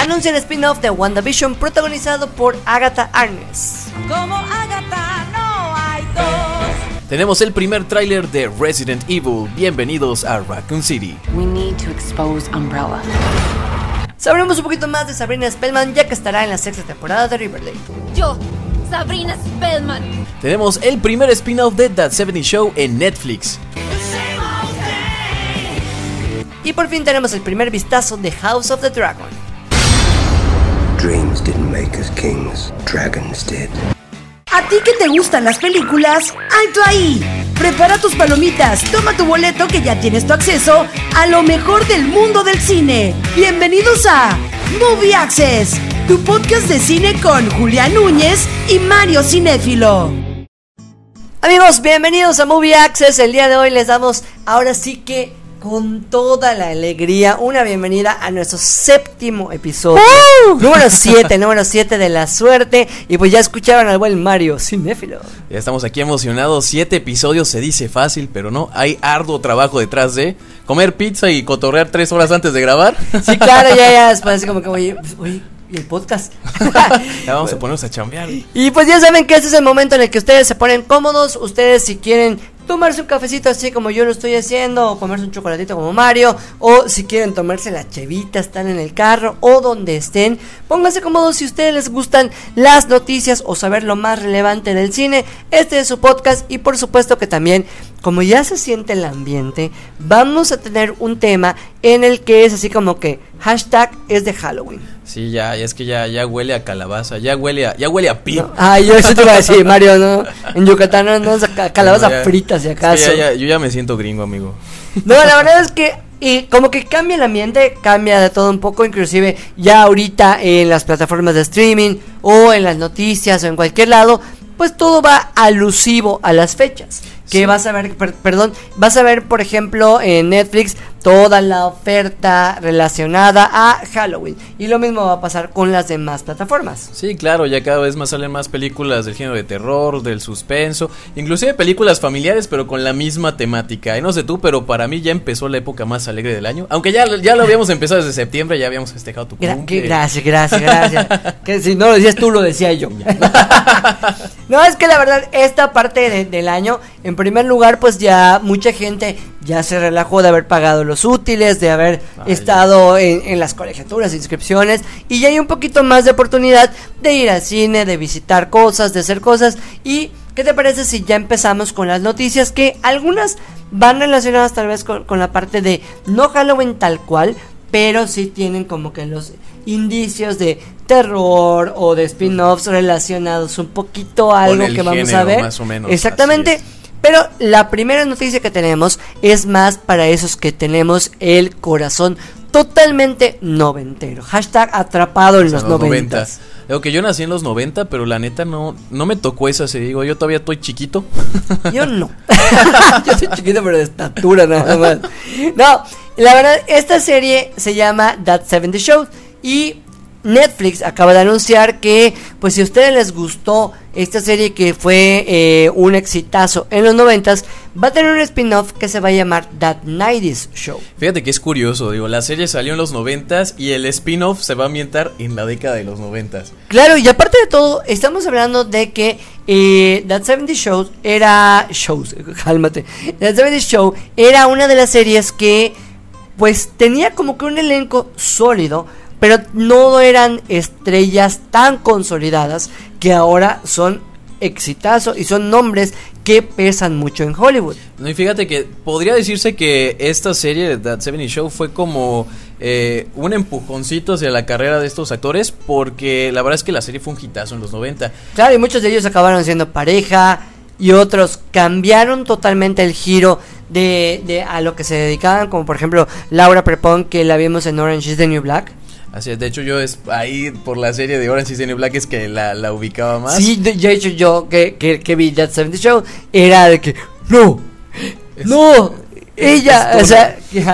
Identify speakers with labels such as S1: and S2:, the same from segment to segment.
S1: Anuncia el spin-off de WandaVision protagonizado por Agatha Arnes.
S2: Como Agatha no hay dos.
S3: Tenemos el primer tráiler de Resident Evil. Bienvenidos a Raccoon City.
S4: We need to expose Umbrella.
S1: Sabremos un poquito más de Sabrina Spellman ya que estará en la sexta temporada de Riverdale.
S5: Yo, Sabrina Spellman.
S3: Tenemos el primer spin-off de That 70 Show en Netflix.
S1: Y por fin tenemos el primer vistazo de House of the Dragon.
S6: Dreams didn't make us kings, dragons did.
S7: ¿A ti que te gustan las películas? ¡Alto ahí! Prepara tus palomitas, toma tu boleto que ya tienes tu acceso a lo mejor del mundo del cine. Bienvenidos a Movie Access, tu podcast de cine con Julián Núñez y Mario Cinéfilo.
S1: Amigos, bienvenidos a Movie Access. El día de hoy les damos ahora sí que con toda la alegría una bienvenida a nuestro séptimo episodio. Número 7, número 7 de la suerte. Y pues ya escucharon al buen Mario Cinéfilo.
S3: Ya estamos aquí emocionados. Siete episodios se dice fácil, pero no. Hay arduo trabajo detrás de comer pizza y cotorrear tres horas antes de grabar.
S1: Sí, claro, ya, ya. Es así como que, oye, oye, ¿y el podcast?
S3: ya vamos a ponernos a chambear.
S1: Y pues ya saben que este es el momento en el que ustedes se ponen cómodos. Ustedes, si quieren tomarse un cafecito así como yo lo estoy haciendo, o comerse un chocolatito como Mario, o si quieren tomarse la chevita, están en el carro o donde estén, pónganse cómodos si ustedes les gustan las noticias o saber lo más relevante del cine. Este es su podcast y por supuesto que también, como ya se siente el ambiente, vamos a tener un tema en el que es así como que hashtag es de Halloween.
S3: Sí, ya, es que ya, ya huele a calabaza, ya huele a, ya huele a pi.
S1: Ah, yo eso te iba a decir, Mario, ¿no? En Yucatán no, no calabaza
S3: ya-
S1: frita, si
S3: Es que
S1: acaso.
S3: ya- ya- yo ya me siento gringo, amigo.
S1: No, la verdad es que y como que cambia el ambiente, cambia de todo un poco, inclusive ya ahorita en las plataformas de streaming o en las noticias o en cualquier lado, pues todo va alusivo a las fechas. Que
S3: Sí.
S1: vas a ver, per- perdón, vas a ver por ejemplo en Netflix toda la oferta relacionada a Halloween. Y lo mismo va a pasar con las demás plataformas.
S3: Sí, claro, ya cada vez más salen más películas del género de terror, del suspenso, inclusive películas familiares, pero con la misma temática. Y no sé tú, pero para mí ya empezó la época más alegre del año. Aunque ya, ya lo habíamos empezado desde septiembre, ya habíamos festejado tu
S1: Gra-
S3: cumple.
S1: gracias, gracias, gracias. que si no lo decías tú, lo decía yo. no, es que la verdad, esta parte de- del año, en primer lugar, pues ya mucha gente ya se relajó de haber pagado los útiles, de haber
S3: Ah,
S1: estado en, en las colegiaturas, inscripciones, y ya hay un poquito más de oportunidad de ir al cine, de visitar cosas, de hacer cosas. ¿Y qué te parece si ya empezamos con las noticias? Que algunas van relacionadas tal vez con, con la parte de no Halloween tal cual, pero sí tienen como que los indicios de terror o de spin-offs relacionados un poquito a algo que vamos
S3: género,
S1: a ver.
S3: más o menos,
S1: Exactamente. Pero la primera noticia que tenemos es más para esos que tenemos el corazón totalmente noventero. Hashtag atrapado en
S3: O sea,
S1: los noventas.
S3: Digo que yo nací en los 90, pero la neta no, no me tocó esa serie. Digo, yo todavía estoy chiquito.
S1: Yo no. Yo soy chiquito, pero de estatura nada más. No, la verdad, esta serie se llama That 70 Show y Netflix acaba de anunciar que, pues si a ustedes les gustó esta serie que fue eh, un exitazo en los noventas, va a tener un spin-off que se va a llamar That 90s Show.
S3: Fíjate que es curioso, digo, la serie salió en los 90 y el spin-off se va a ambientar en la década de los 90
S1: Claro, y aparte de todo, estamos hablando de que eh, That 70 Show era. Shows, cálmate. That 70 Show era una de las series que, pues, tenía como que un elenco sólido, pero no eran estrellas tan consolidadas que ahora son exitazo y son nombres que pesan mucho en Hollywood.
S3: No, y fíjate que podría decirse que esta serie de That 70 Show fue como eh, un empujoncito hacia la carrera de estos actores porque la verdad es que la serie fue un hitazo en los 90.
S1: Claro, y muchos de ellos acabaron siendo pareja y otros cambiaron totalmente el giro de, de a lo que se dedicaban, como por ejemplo Laura Prepon, que la vimos en Orange is the New Black.
S3: Así es, de hecho yo es ahí por la serie de Orange is the New Black es que la, la ubicaba más.
S1: Sí, de, de hecho yo que, que, que vi That 70 Show era de que, no,
S3: Es-
S1: no, ella,
S3: es
S1: o sea, que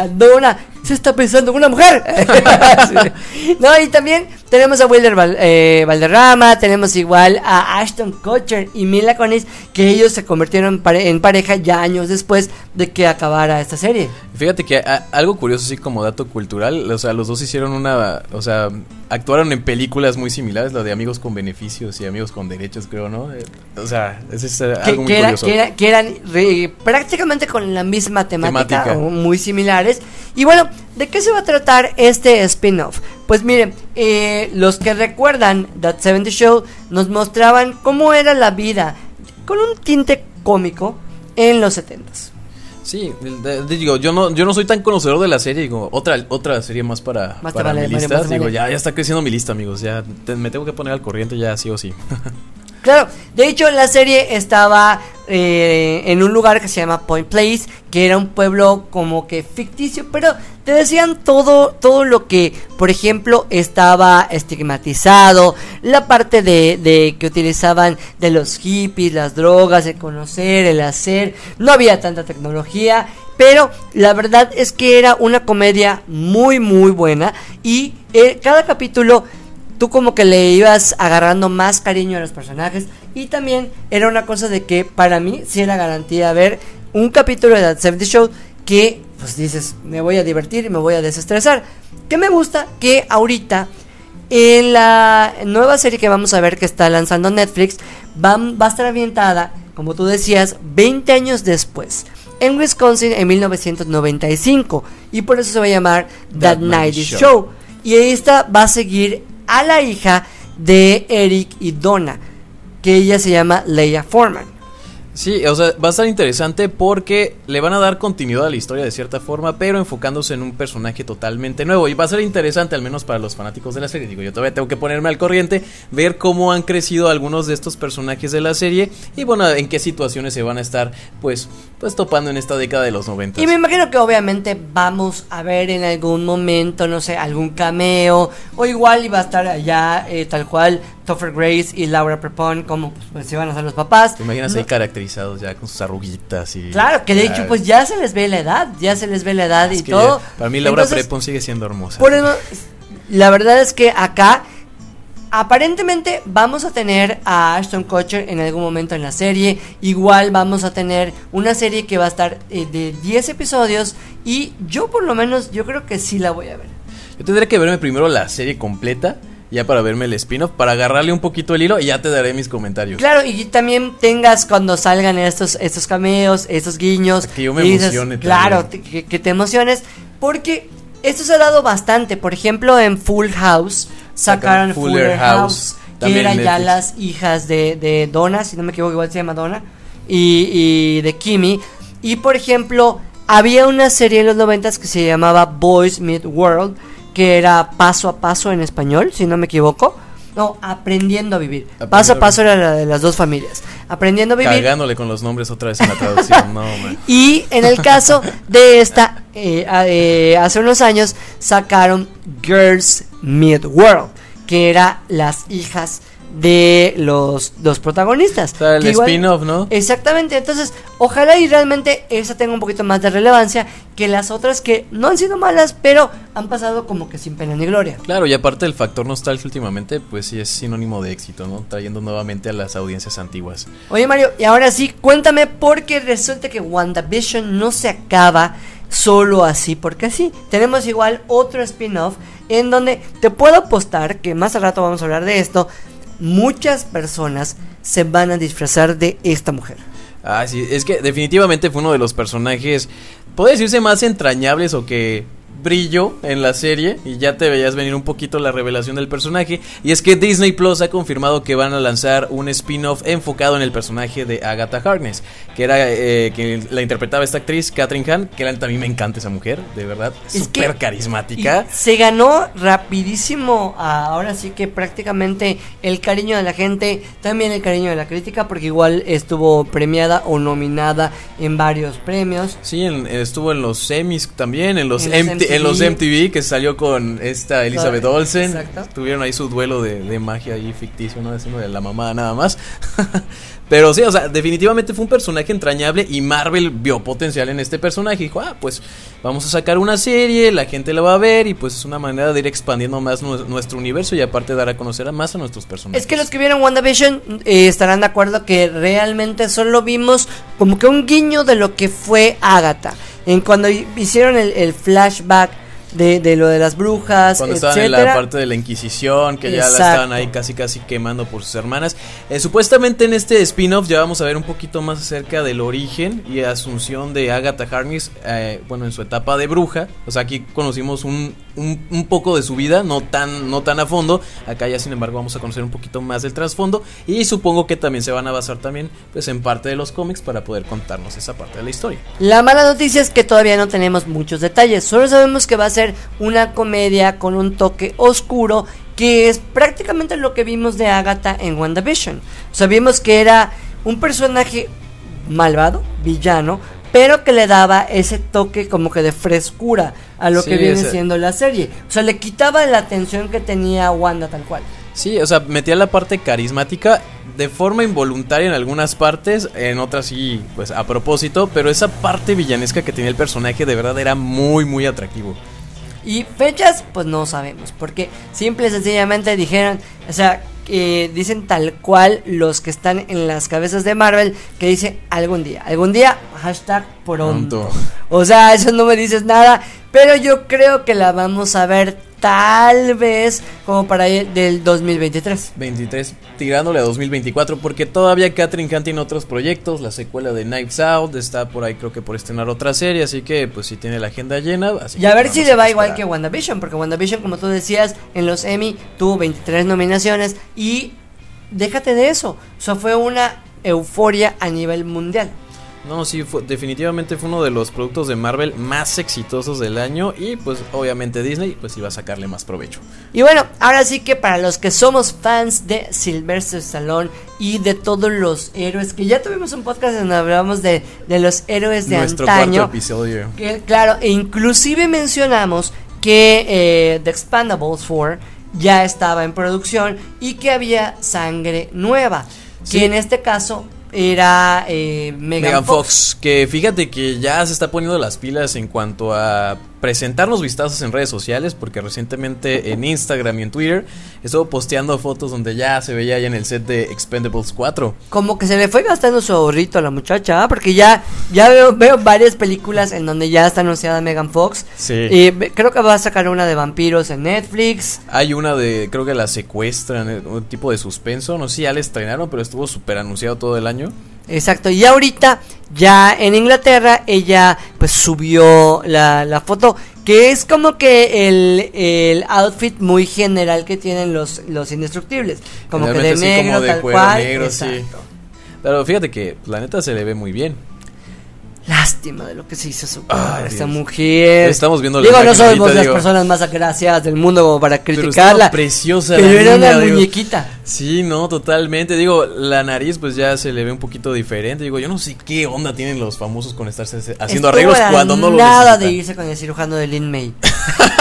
S1: se está pensando en una mujer. No, y también tenemos a Wilder Val- eh, Valderrama, tenemos igual a Ashton Kutcher y Mila Kunis, que ellos se convirtieron en, pare- en pareja ya años después de que acabara esta serie.
S3: Fíjate que a- algo curioso, así como dato cultural, o sea, los dos hicieron una, o sea, actuaron en películas muy similares, la de Amigos con Beneficios y Amigos con Derechos, creo, ¿no? Eh, O sea, ese es eh,
S1: que,
S3: algo muy
S1: que era-
S3: curioso.
S1: que era- que eran re- prácticamente con la misma temática,
S3: Temática.
S1: o muy similares. Y bueno, ¿de qué se va a tratar este spin-off? Pues miren, eh, los que recuerdan That 70 Show nos mostraban cómo era la vida con un tinte cómico en los 70s.
S3: Sí, digo, yo no, yo no soy tan conocedor de la serie, digo, otra, otra serie más para,
S1: Más
S3: para
S1: vale,
S3: mi
S1: Mario,
S3: lista.
S1: te
S3: digo, ya, ya está creciendo mi lista, amigos, ya te- me tengo que poner al corriente ya sí o sí.
S1: Claro, de hecho la serie estaba eh, en un lugar que se llama Point Place, que era un pueblo como que ficticio, pero te decían todo, todo lo que, por ejemplo, estaba estigmatizado, la parte de, de que utilizaban de los hippies, las drogas, el conocer, el hacer, no había tanta tecnología, pero la verdad es que era una comedia muy muy buena y eh, cada capítulo tú como que le ibas agarrando más cariño a los personajes y también era una cosa de que para mí sí era garantía ver un capítulo de The 70 Show que pues dices me voy a divertir y me voy a desestresar que me gusta que ahorita en la nueva serie que vamos a ver que está lanzando Netflix va, va a estar ambientada como tú decías 20 años después en Wisconsin en 1995 y por eso se va a llamar That,
S3: That
S1: Night
S3: Night
S1: Show.
S3: Show.
S1: Y esta va a seguir a la hija de Eric y Donna, que ella se llama Leia Foreman.
S3: Sí, o sea, va a estar interesante porque le van a dar continuidad a la historia de cierta forma, pero enfocándose en un personaje totalmente nuevo. Y va a ser interesante, al menos para los fanáticos de la serie. Digo, yo todavía tengo que ponerme al corriente, ver cómo han crecido algunos de estos personajes de la serie y bueno, en qué situaciones se van a estar, pues, pues topando en esta década de los 90.
S1: Y me imagino que obviamente vamos a ver en algún momento, no sé, algún cameo, o igual iba a estar allá eh, tal cual Topher Grace y Laura Prepon, como pues, pues, iban a ser los papás.
S3: ¿Te imaginas
S1: No-
S3: ahí caracterizados ya con sus arruguitas y...
S1: Claro, que de hecho pues ya se les ve la edad, ya se les ve la edad
S3: es
S1: y todo.
S3: ya- para mí Laura
S1: Entonces,
S3: Prepon sigue siendo hermosa.
S1: Por eso, la verdad es que acá aparentemente vamos a tener a Ashton Kutcher en algún momento en la serie. Igual vamos a tener una serie que va a estar eh, de 10 episodios y yo por lo menos yo creo que sí la voy a ver.
S3: Yo tendré que verme primero la serie completa, ya para verme el spin-off, para agarrarle un poquito el hilo y ya te daré mis comentarios.
S1: Claro, y también tengas cuando salgan estos, estos cameos, estos guiños.
S3: Que yo me
S1: dices,
S3: emocione
S1: Claro, te- que, que te emociones. Porque esto se ha dado bastante. Por ejemplo, en Full House sacaron Fuller,
S3: Fuller
S1: House,
S3: House,
S1: que eran ya las hijas de, de Donna, si no me equivoco, igual se llama Donna, y, y de Kimi. Y por ejemplo, había una serie en los noventas que se llamaba Boys Meet World, que era paso a paso en español, si no me equivoco. No, aprendiendo a vivir.
S3: Aprendiendo
S1: paso a paso era la de las dos familias. Aprendiendo a vivir.
S3: Cagándole con los nombres otra vez en la traducción. no, man.
S1: Y en el caso de esta, eh, eh, hace unos años sacaron Girls Meet World, que era las hijas de los, los protagonistas.
S3: O sea, el spin-off, ¿no?
S1: Exactamente, entonces ojalá y realmente esa tenga un poquito más de relevancia que las otras que no han sido malas, pero han pasado como que sin pena ni gloria.
S3: Claro, y aparte el factor nostalgia últimamente, pues sí es sinónimo de éxito, ¿no? Trayendo nuevamente a las audiencias antiguas.
S1: Oye Mario, y ahora sí, cuéntame porque resulta que WandaVision no se acaba solo así, porque así. Tenemos igual otro spin-off en donde te puedo apostar que más al rato vamos a hablar de esto. Muchas personas se van a disfrazar de esta mujer.
S3: Ah, sí, es que definitivamente fue uno de los personajes, puede decirse más entrañables o que brillo en la serie y ya te veías venir un poquito la revelación del personaje. Y es que Disney Plus ha confirmado que van a lanzar un spin-off enfocado en el personaje de Agatha Harkness que era eh, que la interpretaba esta actriz Catherine Hahn que a mí me encanta esa mujer de verdad súper carismática.
S1: se ganó rapidísimo, ah, ahora sí que prácticamente el cariño de la gente, también el cariño de la crítica, porque igual estuvo premiada o nominada en varios premios.
S3: Sí, en- estuvo en los semis también, en los,
S1: En los
S3: En los MTV que salió con esta Elizabeth Olsen.
S1: exacto.
S3: Tuvieron ahí su duelo de, de magia ahí ficticio, ¿no? Haciendo de la mamá nada más. Pero sí, o sea, definitivamente fue un personaje entrañable y Marvel vio potencial en este personaje y dijo, ah, pues vamos a sacar una serie, la gente la va a ver y pues es una manera de ir expandiendo más nu- nuestro universo y aparte dar a conocer a más a nuestros personajes.
S1: Es que los que vieron WandaVision eh, estarán de acuerdo que realmente solo vimos como que un guiño de lo que fue Agatha. En cuando hi- hicieron el, el flashback de, de lo de las brujas,
S3: Cuando estaban en
S1: etcétera.
S3: la parte de la Inquisición, que ya la
S1: Exacto.
S3: estaban ahí casi casi quemando por sus hermanas. Eh, supuestamente en este spin-off ya vamos a ver un poquito más acerca del origen y asunción de Agatha Harkness, eh, bueno, en su etapa de bruja. O sea, aquí conocimos un, un, un poco de su vida, no tan, no tan a fondo. Acá ya, sin embargo, vamos a conocer un poquito más del trasfondo. Y supongo que también se van a basar también pues, en parte de los cómics para poder contarnos esa parte de la historia.
S1: La mala noticia es que todavía no tenemos muchos detalles. Solo sabemos que va a ser una comedia con un toque oscuro, que es prácticamente lo que vimos de Agatha en WandaVision. Vimos que era un personaje malvado, villano, pero que le daba ese toque como que de frescura a lo
S3: Sí,
S1: que viene
S3: ese-
S1: siendo la serie. O sea, le quitaba la atención que tenía Wanda tal cual.
S3: Sí, o sea, metía la parte carismática de forma involuntaria en algunas partes, en otras sí, pues a propósito, pero esa parte villanesca que tenía el personaje de verdad era muy, muy atractivo.
S1: Y fechas, pues no sabemos, porque simple y sencillamente dijeron, o sea, que dicen tal cual los que están en las cabezas de Marvel, que dice algún día, algún día, hashtag pronto.
S3: Pronto.
S1: O sea, eso no me dices nada, pero yo creo que la vamos a ver tal vez como para el del 2023.
S3: 23 tirándole a 2024 porque todavía Catherine Khan tiene otros proyectos, la secuela de Knives Out está por ahí creo que por estrenar otra serie, así que pues sí tiene la agenda llena. Así
S1: Y a ver si le va igual que WandaVision, porque WandaVision, como tú decías, en los Emmy tuvo 23 nominaciones y déjate de eso, o sea, fue una euforia a nivel mundial.
S3: No, sí, fue- definitivamente fue uno de los productos de Marvel más exitosos del año y pues obviamente Disney pues iba a sacarle más provecho.
S1: Y bueno, ahora sí que para los que somos fans de Sylvester Stallone y de todos los héroes, que ya tuvimos un podcast donde hablamos de, de los héroes de
S3: Nuestro
S1: antaño.
S3: cuarto episodio.
S1: Que, claro, e inclusive mencionamos que eh, The Expandables 4 ya estaba en producción y que había sangre nueva.
S3: Sí.
S1: Que en este caso era eh, Megan,
S3: Megan
S1: Fox.
S3: Fox, que fíjate que ya se está poniendo las pilas en cuanto a presentarnos vistazos en redes sociales, porque recientemente en Instagram y en Twitter estuvo posteando fotos donde ya se veía ya en el set de Expendables 4.
S1: Como que se le fue gastando su ahorrito a la muchacha, ¿ah? porque ya, ya veo, veo varias películas en donde ya está anunciada Megan Fox.
S3: Sí.
S1: Y creo que va a sacar una de vampiros en Netflix.
S3: Hay una de, creo que la secuestran, eh, un tipo de suspenso, no sé si ya la estrenaron, pero estuvo súper anunciado todo el año.
S1: Exacto, y ahorita ya en Inglaterra ella pues subió la, la foto que es como que el, el outfit muy general que tienen los, los indestructibles, como que de negro
S3: como de
S1: tal
S3: cuero
S1: cual.
S3: negro, sí.
S1: exacto.
S3: Pero fíjate que la neta se le ve muy bien.
S1: Lástima de lo que se hizo su
S3: Ay,
S1: esta
S3: Dios.
S1: mujer.
S3: Estamos viendo la
S1: Digo, no somos
S3: ahorita,
S1: las
S3: digo.
S1: personas más agraciadas del mundo como para
S3: Pero
S1: criticarla.
S3: estaba preciosa
S1: Pero
S3: la
S1: era
S3: niña,
S1: una
S3: digo.
S1: muñequita.
S3: Sí, no, totalmente. Digo, la nariz pues ya se le ve un poquito diferente. Digo, yo no sé qué onda tienen los famosos con estarse haciendo
S1: Estuvo
S3: arreglos cuando no lo
S1: nada de irse con el cirujano de Lin May.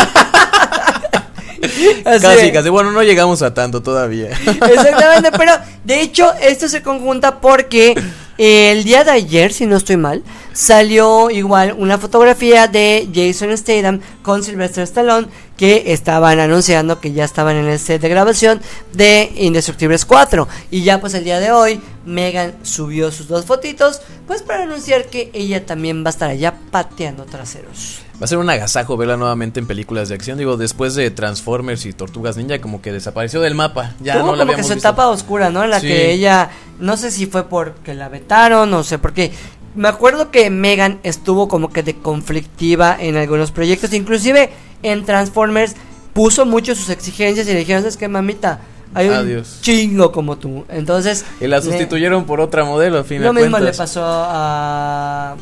S3: Casi, casi. Bueno, no llegamos a tanto todavía.
S1: Exactamente, pero de hecho esto se conjunta porque el día de ayer, si no estoy mal, salió igual una fotografía de Jason Statham con Sylvester Stallone que estaban anunciando que ya estaban en el set de grabación de Indestructibles 4 y ya pues el día de hoy Megan subió sus dos fotitos pues para anunciar que ella también va a estar allá pateando traseros.
S3: Va a ser un agasajo verla nuevamente en películas de acción. Digo, después de Transformers y Tortugas Ninja, como que desapareció del mapa. Ya no la
S1: como que su etapa oscura, ¿no? En la
S3: Sí.
S1: que ella, no sé si fue porque la vetaron, no sé, porque me acuerdo que Megan estuvo como que de conflictiva en algunos proyectos, inclusive en Transformers puso mucho sus exigencias y le dijeron, es que mamita, hay un
S3: Adiós.
S1: chingo como tú. Entonces,
S3: Y la
S1: le-
S3: sustituyeron por otra modelo, a fin
S1: lo mismo le pasó a...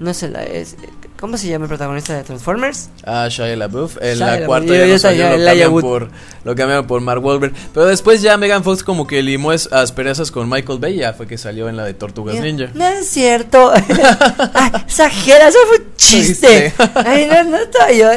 S1: No sé, la es... ¿Cómo se llama el protagonista de Transformers?
S3: Ah, Shia LaBeouf. En
S1: Shia
S3: la cuarta ya no salió, lo cambiaron por, lo cambiaron por Mark Wahlberg. Pero después ya Megan Fox como que limó asperezas con Michael Bay. Ya fue que salió en la de Tortugas
S1: Mira,
S3: Ninja.
S1: No es cierto. Ay, exagera, eso fue un chiste. Ay, no, no estaba yo.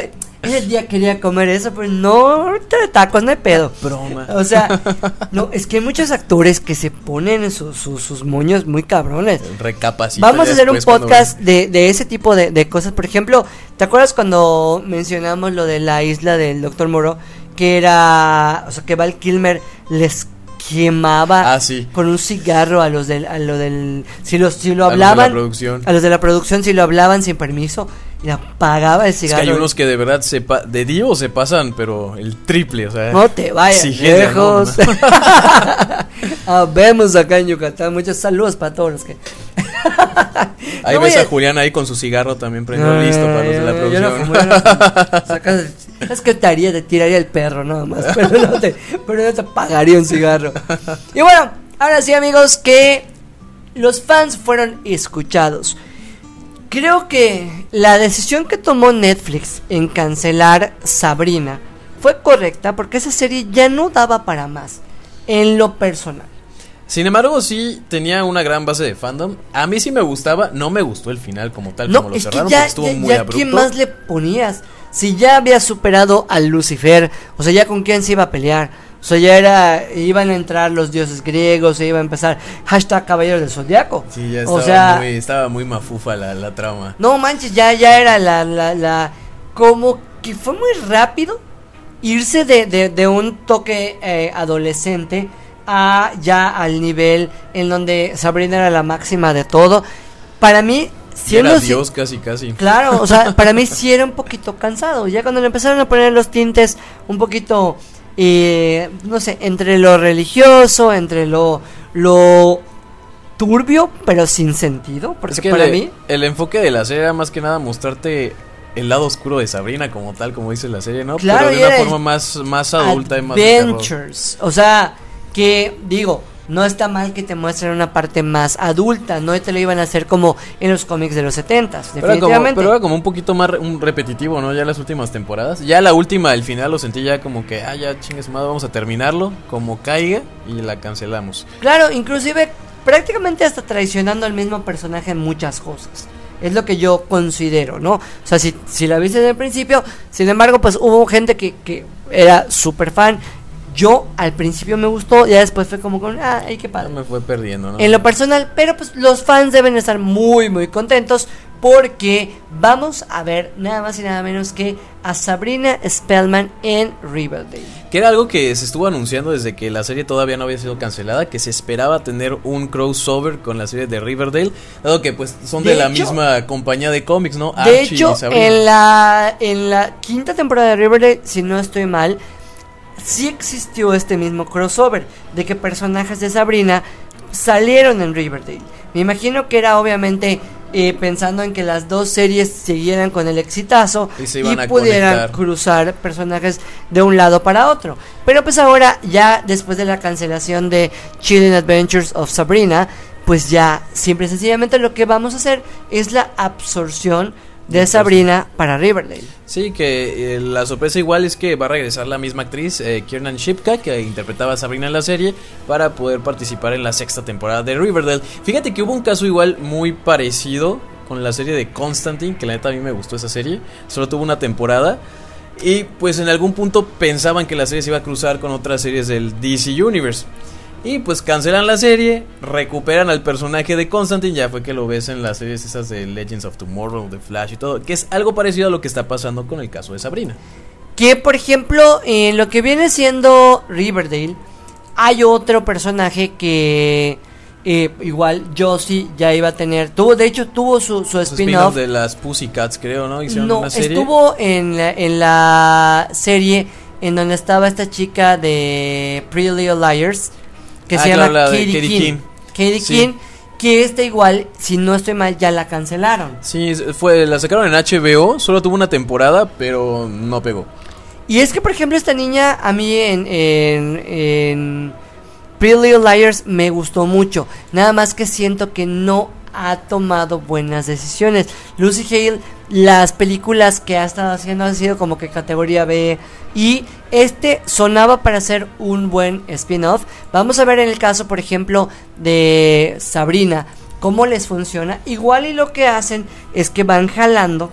S1: Ese día quería comer eso, pero no, ahorita de tacos no hay pedo.
S3: Broma.
S1: O sea, no, es que hay muchos actores que se ponen sus, sus, sus moños muy cabrones.
S3: Recapacita
S1: Vamos a hacer un
S3: cuando-
S1: podcast de, de ese tipo de, de cosas. Por ejemplo, ¿te acuerdas cuando mencionamos lo de la isla del Doctor Moro? Que era, o sea, que Val Kilmer les quemaba
S3: Ah, sí.
S1: con un cigarro a los del, a lo del, si los, si lo
S3: A los de la
S1: hablaban,
S3: producción.
S1: a los de la producción, si lo hablaban sin permiso, y apagaba el
S3: Es que
S1: cigarro.
S3: hay unos que de verdad se pa- de Divo se pasan, pero el triple, o sea.
S1: No te vayas lejos. Habemos acá en Yucatán. Muchos saludos para todos los que.
S3: Ahí
S1: No
S3: ves a Julián ahí con su cigarro también prendido listo para los de la producción.
S1: yo Es que te haría, te tiraría el perro nada más, pero no te, pero no te pagaría un cigarro. Y bueno, ahora sí amigos, que los fans fueron escuchados. Creo que la decisión que tomó Netflix en cancelar Sabrina fue correcta porque esa serie ya no daba para más, en lo personal.
S3: Sin embargo, sí tenía una gran base de fandom. A mí sí me gustaba, no me gustó el final como tal, como lo
S1: es que
S3: cerraron,
S1: ya,
S3: estuvo
S1: ya,
S3: muy
S1: ya
S3: abrupto.
S1: ¿quién más le ponías? Si ya había superado al Lucifer, o sea, ya con quién se iba a pelear. O sea, ya era, iban a entrar los dioses griegos, se iba a empezar hashtag caballeros del zodiaco.
S3: Sí, ya
S1: o
S3: estaba,
S1: sea,
S3: muy, estaba muy mafufa la, la trama.
S1: no manches, ya, ya era la, la, la, como que fue muy rápido irse de, de, de un toque eh, adolescente a ya al nivel en donde Sabrina era la máxima de todo. Para mí, siendo
S3: era
S1: si-
S3: Dios casi, casi.
S1: Claro, o sea, para mí sí era un poquito cansado. Ya cuando le empezaron a poner los tintes un poquito, eh, no sé, entre lo religioso, entre lo, lo turbio, pero sin sentido. Porque
S3: Es que
S1: para
S3: el,
S1: mí,
S3: el enfoque de la serie era más que nada mostrarte el lado oscuro de Sabrina como tal, como dice la serie, ¿no?
S1: Claro,
S3: Pero de una forma más, más adulta y más.
S1: Adventures. O sea, que digo, no está mal que te muestren una parte más adulta. No te lo iban a hacer como en los cómics de los 70s,
S3: Pero era, como,
S1: definitivamente.
S3: pero era como un poquito más re- un repetitivo, ¿no? Ya las últimas temporadas. Ya la última, el final lo sentí ya como que, ah, ya chingues madre, vamos a terminarlo, como caiga y la cancelamos.
S1: Claro, inclusive prácticamente hasta traicionando al mismo personaje en muchas cosas. Es lo que yo considero, ¿no? O sea, si, si la viste desde el principio, sin embargo, pues hubo gente que, que era súper fan. Yo al principio me gustó, ya después fue como con, ah, ay, qué padre.
S3: me fue perdiendo, ¿no?
S1: En lo personal, pero pues los fans deben estar muy, muy contentos porque vamos a ver nada más y nada menos que a Sabrina Spellman en Riverdale.
S3: Que era algo que se estuvo anunciando desde que la serie todavía no había sido cancelada, que se esperaba tener un crossover con la serie de Riverdale, dado que pues son de,
S1: De
S3: la
S1: hecho-
S3: misma compañía de cómics, ¿no?
S1: De
S3: Archie
S1: hecho,
S3: y Sabrina.
S1: en la, en la quinta temporada de Riverdale, si no estoy mal, sí existió este mismo crossover de que personajes de Sabrina salieron en Riverdale. Me imagino que era obviamente eh, pensando en que las dos series siguieran con el exitazo
S3: Y se iban a
S1: pudieran
S3: conectar.
S1: cruzar personajes de un lado para otro. Pero pues ahora, ya después de la cancelación de Chilling Adventures of Sabrina, pues ya simple y sencillamente lo que vamos a hacer es la absorción de Sabrina para Riverdale.
S3: Sí, que eh, la sorpresa igual es que va a regresar la misma actriz, eh, Kiernan Shipka, que interpretaba a Sabrina en la serie, para poder participar en la sexta temporada de Riverdale. Fíjate que hubo un caso igual muy parecido con la serie de Constantine, que la neta a mí me gustó esa serie, solo tuvo una temporada. Y pues en algún punto pensaban que la serie se iba a cruzar con otras series del DC Universe. Y pues cancelan la serie, recuperan al personaje de Constantine, ya fue que lo ves en las series esas de Legends of Tomorrow, The Flash y todo, que es algo parecido a lo que está pasando con el caso de Sabrina.
S1: Que por ejemplo, en lo que viene siendo Riverdale, hay otro personaje que eh, igual Josie ya iba a tener. Tuvo, de hecho, tuvo su, su spin-off.
S3: spin-off de las Pussycats, creo, ¿no? Hicieron
S1: No,
S3: una serie.
S1: estuvo en la, en la serie en donde estaba esta chica de Pretty Little Liars que
S3: Ah,
S1: se
S3: claro,
S1: llama Katie
S3: Katie
S1: King.
S3: King.
S1: Katie
S3: Sí.
S1: King, que esta igual, si no estoy mal, ya la cancelaron.
S3: Sí, fue, la sacaron en HBO, solo tuvo una temporada, pero no pegó.
S1: Y es que, por ejemplo, esta niña a mí en, en, en Pretty Little Liars me gustó mucho. Nada más que siento que no ha tomado buenas decisiones. Lucy Hale, las películas que ha estado haciendo han sido como que categoría B y este sonaba para ser un buen spin-off. Vamos a ver en el caso, por ejemplo, de Sabrina, cómo les funciona. Igual y lo que hacen es que van jalando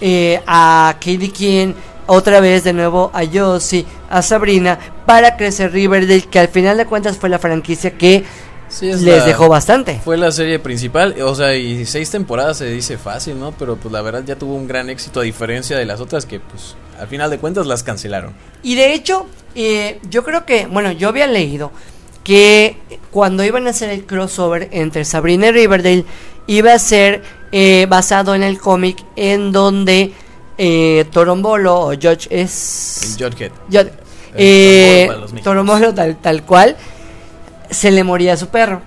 S1: eh, a Katie King, otra vez de nuevo a Josie, a Sabrina, para crecer Riverdale, que al final de cuentas fue la franquicia que
S3: Sí,
S1: les
S3: la-
S1: dejó bastante.
S3: Fue la serie principal, o sea, y seis temporadas se dice fácil, ¿no? Pero pues la verdad ya tuvo un gran éxito a diferencia de las otras que pues al final de cuentas las cancelaron.
S1: Y de hecho, eh, yo creo que, bueno, yo había leído que cuando iban a hacer el crossover entre Sabrina y Riverdale, iba a ser eh, basado en el cómic en donde eh, Torombolo o George es...
S3: El Jughead.
S1: Eh. Torombolo tal, tal cual se le moría su perro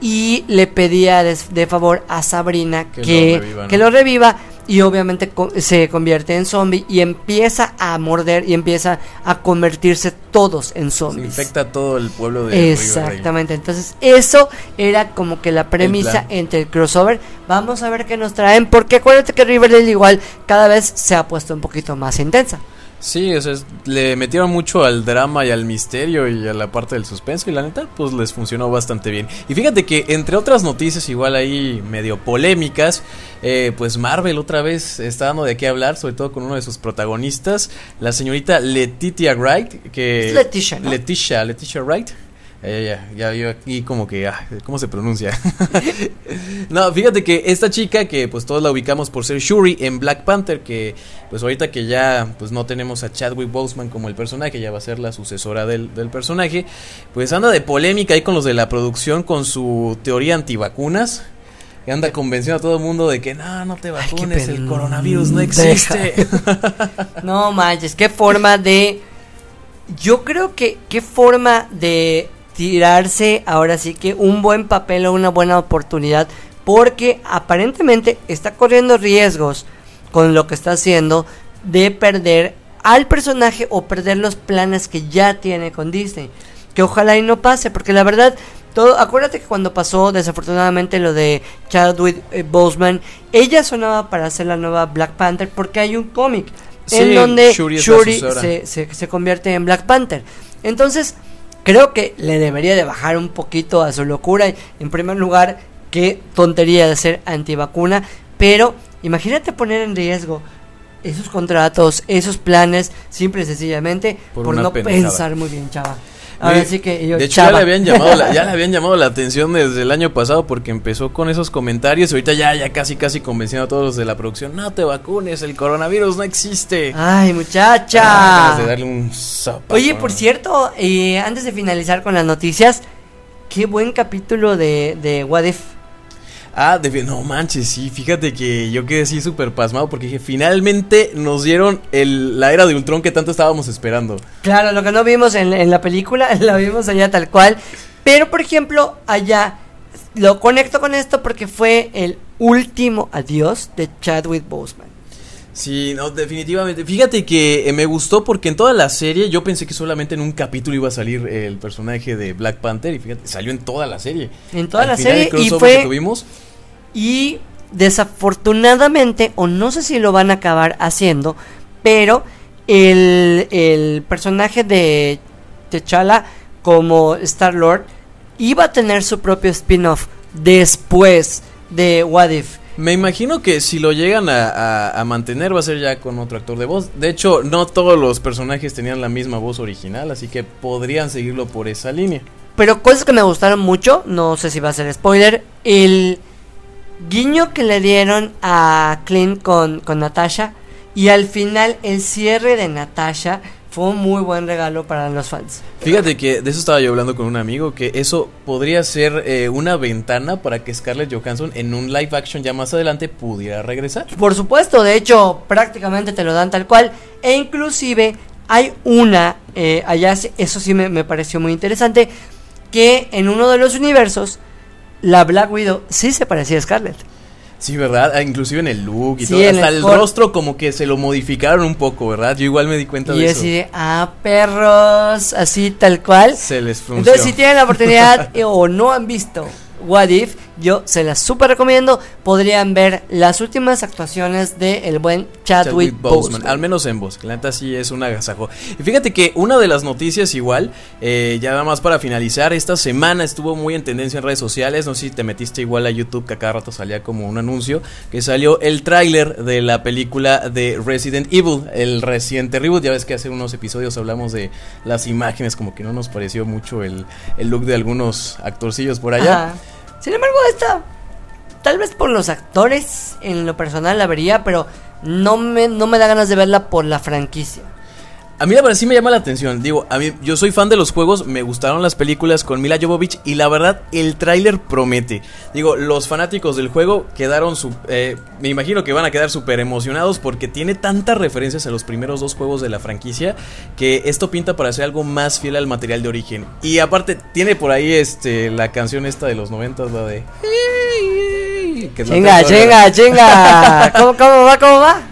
S1: y le pedía de, de favor a Sabrina
S3: Que
S1: que,
S3: lo reviva, ¿no?
S1: que lo reviva y obviamente co- se convierte en zombie y empieza a morder y empieza a convertirse todos en
S3: Se
S1: zombies.
S3: infecta todo el pueblo de.
S1: Exactamente, entonces eso era como que la premisa entre el crossover. Vamos a ver qué nos traen, porque acuérdate que Riverdale igual cada vez se ha puesto un poquito más intensa.
S3: Sí, o sea, es- le metieron mucho al drama y al misterio y a la parte del suspenso y la neta pues les funcionó bastante bien. Y fíjate que entre otras noticias igual ahí medio polémicas, eh, pues Marvel otra vez está dando de qué hablar, sobre todo con uno de sus protagonistas, la señorita Letitia Wright, que...
S1: Es Leticia, ¿no?
S3: Leticia, Leticia Wright. Eh, ya, ya, yo aquí como que, ah, ¿cómo se pronuncia? no, fíjate que esta chica que pues todos la ubicamos por ser Shuri en Black Panther, que pues ahorita que ya pues no tenemos a Chadwick Boseman como el personaje, ya va a ser la sucesora del, del personaje, pues anda de polémica ahí con los de la producción con su teoría antivacunas. Que anda convenciendo a todo el mundo de que no, no te vacunes, el coronavirus no existe.
S1: No manches, qué forma de. Yo creo que qué forma de tirarse ahora sí que un buen papel o una buena oportunidad. Porque aparentemente está corriendo riesgos con lo que está haciendo de perder al personaje o perder los planes que ya tiene con Disney. Que ojalá y no pase, porque la verdad, todo, acuérdate que cuando pasó desafortunadamente lo de Chadwick eh, Boseman, ella sonaba para hacer la nueva Black Panther porque hay un cómic en donde
S3: Shuri
S1: se, se convierte en Black Panther. Entonces, creo que le debería de bajar un poquito a su locura. En primer lugar, qué tontería de ser antivacuna, pero imagínate poner en riesgo esos contratos, esos planes, simple y sencillamente
S3: Por
S1: por, no pensar muy bien, chava. Ahora
S3: De-
S1: sí que yo,
S3: de hecho, ya le, habían llamado la, ya le habían llamado la atención desde el año pasado porque empezó con esos comentarios y ahorita ya, ya casi casi convenciendo a todos los de la producción, no te vacunes, el coronavirus no existe.
S1: Ay, muchacha.
S3: de darle un zapato.
S1: Oye, por cierto, eh, antes de finalizar con las noticias, qué buen capítulo de, de What If.
S3: Ah, de- no manches, sí, fíjate que yo quedé así súper pasmado porque dije, finalmente nos dieron el, la era de Ultron que tanto estábamos esperando.
S1: Claro, lo que no vimos en, en la película, lo vimos allá tal cual. Pero, por ejemplo, allá lo conecto con esto porque fue el último adiós de Chadwick Boseman.
S3: Sí, no, definitivamente. Fíjate que eh, me gustó porque en toda la serie yo pensé que solamente en un capítulo iba a salir el personaje de Black Panther y fíjate, salió en toda la serie.
S1: En toda
S3: Al
S1: la
S3: final, el
S1: serie y
S3: crossover
S1: fue
S3: que tuvimos,
S1: Y desafortunadamente, o no sé si lo van a acabar haciendo, pero el, el personaje de T'Challa como Star-Lord iba a tener su propio spin-off después de What If.
S3: Me imagino que si lo llegan a, a- mantener va a ser ya con otro actor de voz. De hecho, no todos los personajes tenían la misma voz original, así que podrían seguirlo por esa línea.
S1: Pero cosas que me gustaron mucho, no sé si va a ser spoiler, el guiño que le dieron a Clint con, con Natasha y al final el cierre de Natasha fue un muy buen regalo para los fans.
S3: Fíjate que de eso estaba yo hablando con un amigo, que eso podría ser eh, una ventana para que Scarlett Johansson en un live action ya más adelante pudiera regresar.
S1: Por supuesto, de hecho, prácticamente te lo dan tal cual. E inclusive hay una, eh, allá eso sí me, me pareció muy interesante, que en uno de los universos, la Black Widow sí se parecía a Scarlett.
S3: Sí, ¿verdad? Ah, inclusive en el look y
S1: Sí,
S3: todo. Hasta
S1: el
S3: el rostro como que se lo modificaron un poco, ¿verdad? Yo igual me di cuenta
S1: Y
S3: de eso.
S1: así de, ah, perros, así tal cual.
S3: Se les frunció.
S1: Entonces, si tienen la oportunidad eh, o no han visto What If, yo se las super recomiendo. Podrían ver las últimas actuaciones de el buen Chadwick,
S3: Chadwick Boseman,
S1: Boseman.
S3: al menos en voz. La neta sí es un agasajo. Y fíjate que una de las noticias igual, eh, ya nada más para finalizar, esta semana estuvo muy en tendencia en redes sociales. No sé si te metiste igual a YouTube, que a cada rato salía como un anuncio, que salió el tráiler de la película de Resident Evil, el reciente reboot. Ya ves que hace unos episodios hablamos de las imágenes, como que no nos pareció mucho el, el look de algunos actorcillos por allá.
S1: Ajá. Sin embargo, esta, tal vez por los actores, en lo personal la vería, pero no me, no me da ganas de verla por la franquicia.
S3: A mí la verdad sí me llama la atención. Digo, a mí yo soy fan de los juegos, me gustaron las películas con Mila Jovovich y la verdad el tráiler promete. Digo, los fanáticos del juego quedaron su, eh, me imagino que van a quedar súper emocionados porque tiene tantas referencias a los primeros dos juegos de la franquicia que esto pinta para ser algo más fiel al material de origen. Y aparte tiene por ahí este la canción esta de los noventas, la de que
S1: Chinga, chinga, chinga. ¿Cómo, ¿Cómo va? ¿Cómo va?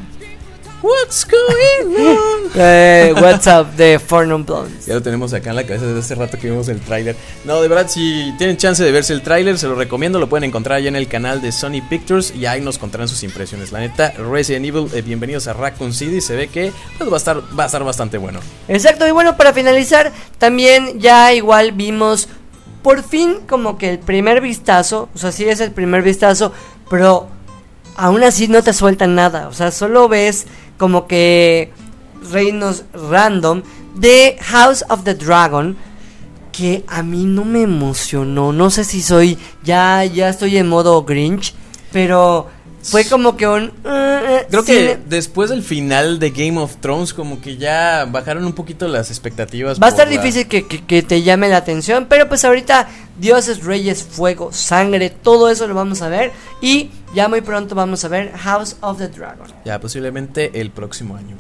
S3: What's going on?
S1: Eh, What's up de Four Non Blondes.
S3: Ya lo tenemos acá en la cabeza desde hace rato que vimos el tráiler. No, de verdad, si tienen chance de verse el tráiler, se lo recomiendo. Lo pueden encontrar ya en el canal de Sony Pictures y ahí nos contarán sus impresiones. La neta, Resident Evil, eh, bienvenidos a Raccoon City. Se ve que pues, va, a estar, va a estar bastante bueno.
S1: Exacto, y bueno, para finalizar, también ya igual vimos por fin como que el primer vistazo, o sea, sí es el primer vistazo, pero aún así no te sueltan nada, o sea, solo ves como que reinos random de House of the Dragon que a mí no me emocionó, no sé si soy ya ya estoy en modo Grinch, pero fue como que un eh,
S3: Creo
S1: sí,
S3: que después del final de Game of Thrones, como que ya bajaron un poquito las expectativas.
S1: Va a estar
S3: la-
S1: difícil que, que- que te llame la atención, pero pues ahorita dioses, reyes, fuego, sangre, todo eso lo vamos a ver y ya muy pronto vamos a ver House of the Dragon.
S3: Ya, posiblemente el próximo año.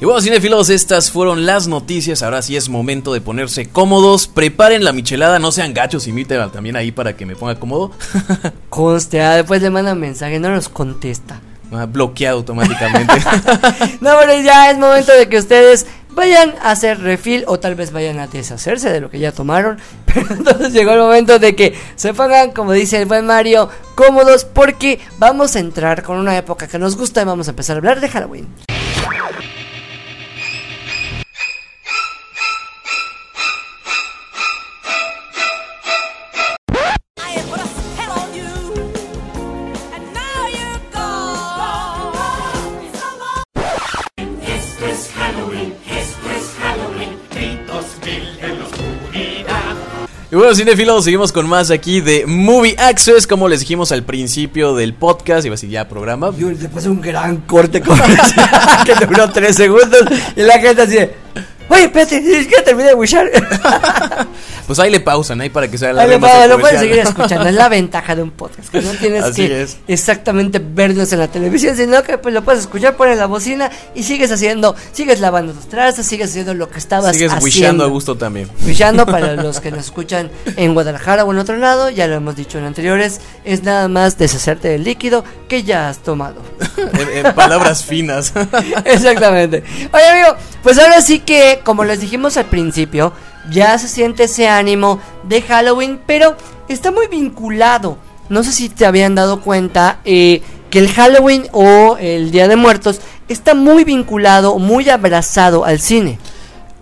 S3: Y bueno, cinefilos, estas fueron las noticias. Ahora sí es momento de ponerse cómodos. Preparen la michelada, no sean gachos, imiten también ahí para que me ponga cómodo.
S1: Conste, ah, después le mandan mensaje, no nos contesta.
S3: Ah, Bloqueado automáticamente.
S1: No, pero ya es momento de que ustedes vayan a hacer refill o tal vez vayan a deshacerse de lo que ya tomaron. Pero entonces llegó el momento de que se pongan, como dice el buen Mario, cómodos porque vamos a entrar con una época que nos gusta y vamos a empezar a hablar de Halloween.
S3: Y bueno, cinefilos, seguimos con más aquí de Movie Access. Como les dijimos al principio del podcast, iba a decir ya programa.
S1: Yo le puse un gran corte comercial que duró tres segundos y la gente así de, Oye, espérate, es que terminé de wishar.
S3: Pues ahí le pausan, ahí para que se haga la
S1: va, lo puedes
S3: comercial.
S1: seguir escuchando. Es la ventaja de un podcast. Que no tienes
S3: Así
S1: que
S3: es.
S1: exactamente vernos en la televisión, sino que pues lo puedes escuchar, pones la bocina y sigues haciendo, sigues lavando tus trastes, sigues haciendo lo que estabas
S3: Sigues
S1: haciendo.
S3: wishando a gusto también.
S1: Wishando para los que nos escuchan en Guadalajara o en otro lado, ya lo hemos dicho en anteriores, es nada más deshacerte del líquido que ya has tomado.
S3: en, en palabras finas.
S1: Exactamente. Oye, amigo, pues ahora sí que, como les dijimos al principio, ya se siente ese ánimo de Halloween, pero está muy vinculado. No sé si te habían dado cuenta eh, que el Halloween o el Día de Muertos está muy vinculado, muy abrazado al cine.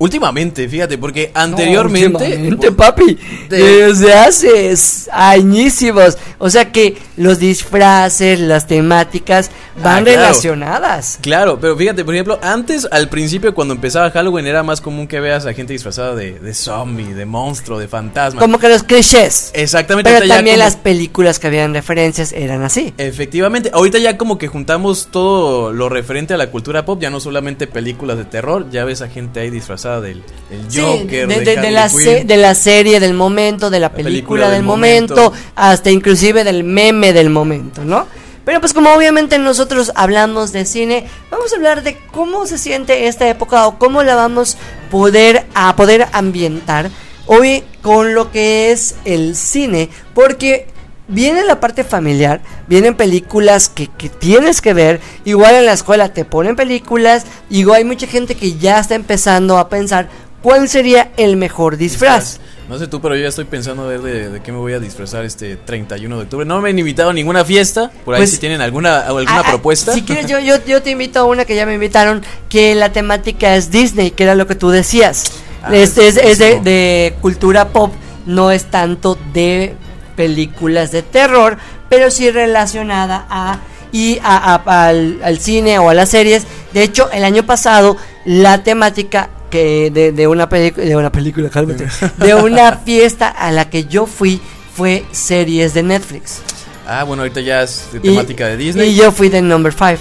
S3: Últimamente, fíjate, porque anteriormente.
S1: No, últimamente, papi.
S3: De-
S1: Desde hace añísimos. O sea que los disfraces, las temáticas van
S3: Ah, claro.
S1: relacionadas.
S3: Claro, pero fíjate, por ejemplo, antes al principio cuando empezaba Halloween era más común que veas a gente disfrazada de, de zombie, de monstruo, de fantasma.
S1: Como que los clichés.
S3: Exactamente.
S1: Pero también
S3: como-
S1: las películas que habían referencias eran así.
S3: Efectivamente, ahorita ya como que juntamos todo lo referente a la cultura pop, ya no solamente películas de terror, ya ves a gente ahí disfrazada del, del
S1: Sí,
S3: Joker,
S1: de,
S3: de,
S1: de- la se- de la serie del momento, de la película,
S3: película
S1: del
S3: del
S1: momento,
S3: momento.
S1: hasta inclusive del meme del momento, ¿no? Pero pues como obviamente nosotros hablamos de cine, vamos a hablar de cómo se siente esta época o cómo la vamos poder a poder ambientar hoy con lo que es el cine, porque Viene la parte familiar, vienen películas que, que tienes que ver, igual en la escuela te ponen películas, igual hay mucha gente que ya está empezando a pensar cuál sería el mejor disfraz.
S3: No sé tú, pero yo ya estoy pensando ver de, de qué me voy a disfrazar este 31 de octubre. No me han invitado a ninguna fiesta. Por ahí
S1: Pues,
S3: si tienen alguna, alguna propuesta.
S1: Si quieres, yo, yo, yo te invito a una que ya me invitaron, que la temática es Disney, que era lo que tú decías.
S3: Ah,
S1: es es- es de,
S3: buenísimo.
S1: de cultura pop, no es tanto de películas de terror, pero sí relacionada a y a- a- al, al cine o a las series. De hecho, el año pasado la temática que de, de una película de una película, cálmate, de una fiesta a la que yo fui fue series de Netflix.
S3: Ah, bueno, ahorita ya es de
S1: Y-
S3: temática de Disney.
S1: Y yo fui de number 5.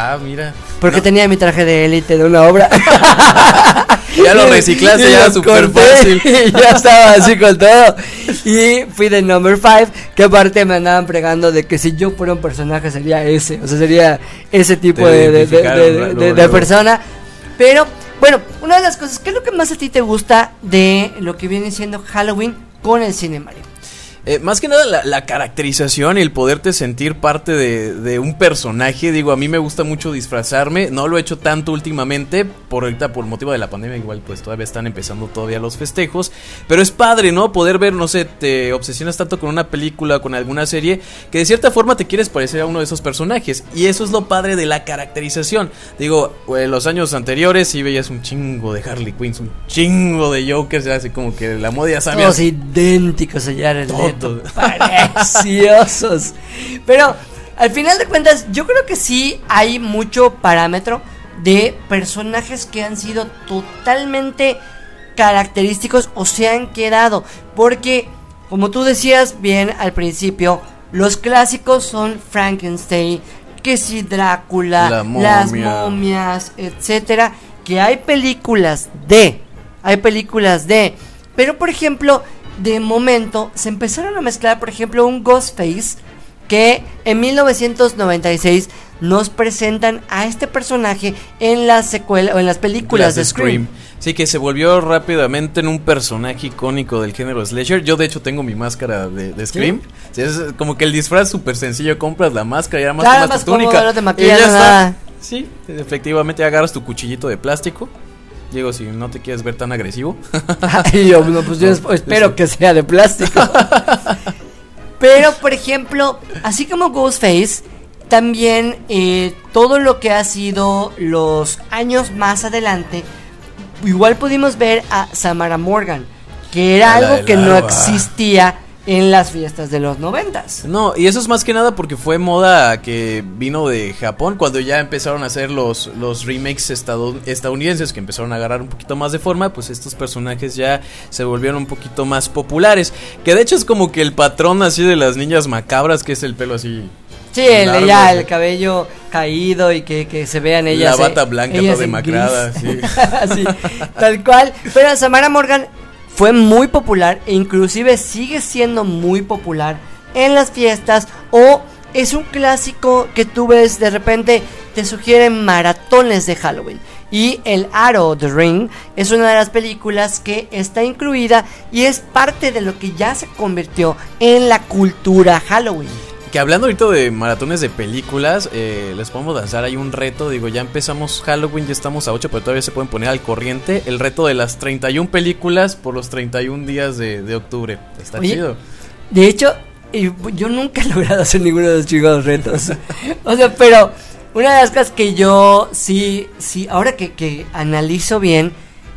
S3: Ah, mira.
S1: Porque
S3: No,
S1: tenía mi traje de élite de una obra.
S3: Ya lo reciclaste, ya súper fácil.
S1: y ya estaba así con todo. Y fui de number 5, que aparte me andaban pregando de que si yo fuera un personaje sería ese. O sea, sería ese tipo de, persona. Pero, bueno, una de las cosas, ¿qué es lo que más a ti te gusta de lo que viene siendo Halloween con el cine, Mario?
S3: Eh, más que nada la, la caracterización y el poderte sentir parte de, de un personaje. Digo, a mí me gusta mucho disfrazarme. No lo he hecho tanto últimamente. Por ahorita, por motivo de la pandemia, igual pues todavía están empezando todavía los festejos. Pero es padre, ¿no? Poder ver, no sé, te obsesionas tanto con una película, con alguna serie, que de cierta forma te quieres parecer a uno de esos personajes. Y eso es lo padre de la caracterización. Digo, en los años anteriores sí veías un chingo de Harley Quinn, un chingo de Jokers, ya así como que la moda ya sabía.
S1: Todos idénticos allá en el Preciosos. Pero al final de cuentas, yo creo que sí hay mucho parámetro de personajes que han sido totalmente característicos o se han quedado. Porque, como tú decías bien al principio, los clásicos son Frankenstein, que si Drácula,
S3: La
S1: las
S3: momia.
S1: momias, etcétera. Que hay películas de, hay películas de, pero por ejemplo, de momento se empezaron a mezclar, por ejemplo, un Ghostface que en 1996 nos presentan a este personaje en la secuela o en las películas de Scream.
S3: Sí, que se volvió rápidamente en un personaje icónico del género slasher. Yo de hecho tengo mi máscara de, de Scream. Sí, es como que el disfraz súper sencillo, compras la máscara y además
S1: Claro,
S3: tomas
S1: más
S3: tu túnica.
S1: cómodo, no te
S3: y
S1: maquillas,
S3: ya
S1: no
S3: está.
S1: nada.
S3: Sí, efectivamente agarras tu cuchillito de plástico. Digo, si no te quieres ver tan agresivo.
S1: y yo, no, pues yo
S3: No,
S1: espero
S3: sí.
S1: que sea de plástico. Pero, por ejemplo, así como Ghostface, también eh, todo lo que ha sido los años más adelante, igual pudimos ver a Samara Morgan, que era
S3: la
S1: algo que no existía en las fiestas de los noventas.
S3: No, y eso es más que nada porque fue moda que vino de Japón cuando ya empezaron a hacer los, los remakes estadounidenses que empezaron a agarrar un poquito más de forma, pues estos personajes ya se volvieron un poquito más populares. Que de hecho es como que el patrón así de las niñas macabras, que es el pelo así.
S1: Sí, el, ya el cabello caído y que, que se vean ellas.
S3: La
S1: eh,
S3: bata blanca toda demacrada, sí.
S1: Sí, tal cual. Pero Samara Morgan fue muy popular e inclusive sigue siendo muy popular en las fiestas o es un clásico que tú ves de repente te sugieren maratones de Halloween. Y El Aro The Ring es una de las películas que está incluida y es parte de lo que ya se convirtió en la cultura Halloween.
S3: Que hablando ahorita de maratones de películas, eh, les podemos lanzar ahí un reto. Digo, ya empezamos Halloween, ya estamos a 8, pero todavía se pueden poner al corriente. El reto de las 31 películas por los 31 días de, de octubre. Está
S1: Oye,
S3: chido.
S1: De hecho, yo nunca he logrado hacer ninguno de los chingados retos. o sea, pero una de las cosas que yo sí, sí, ahora que, que analizo bien,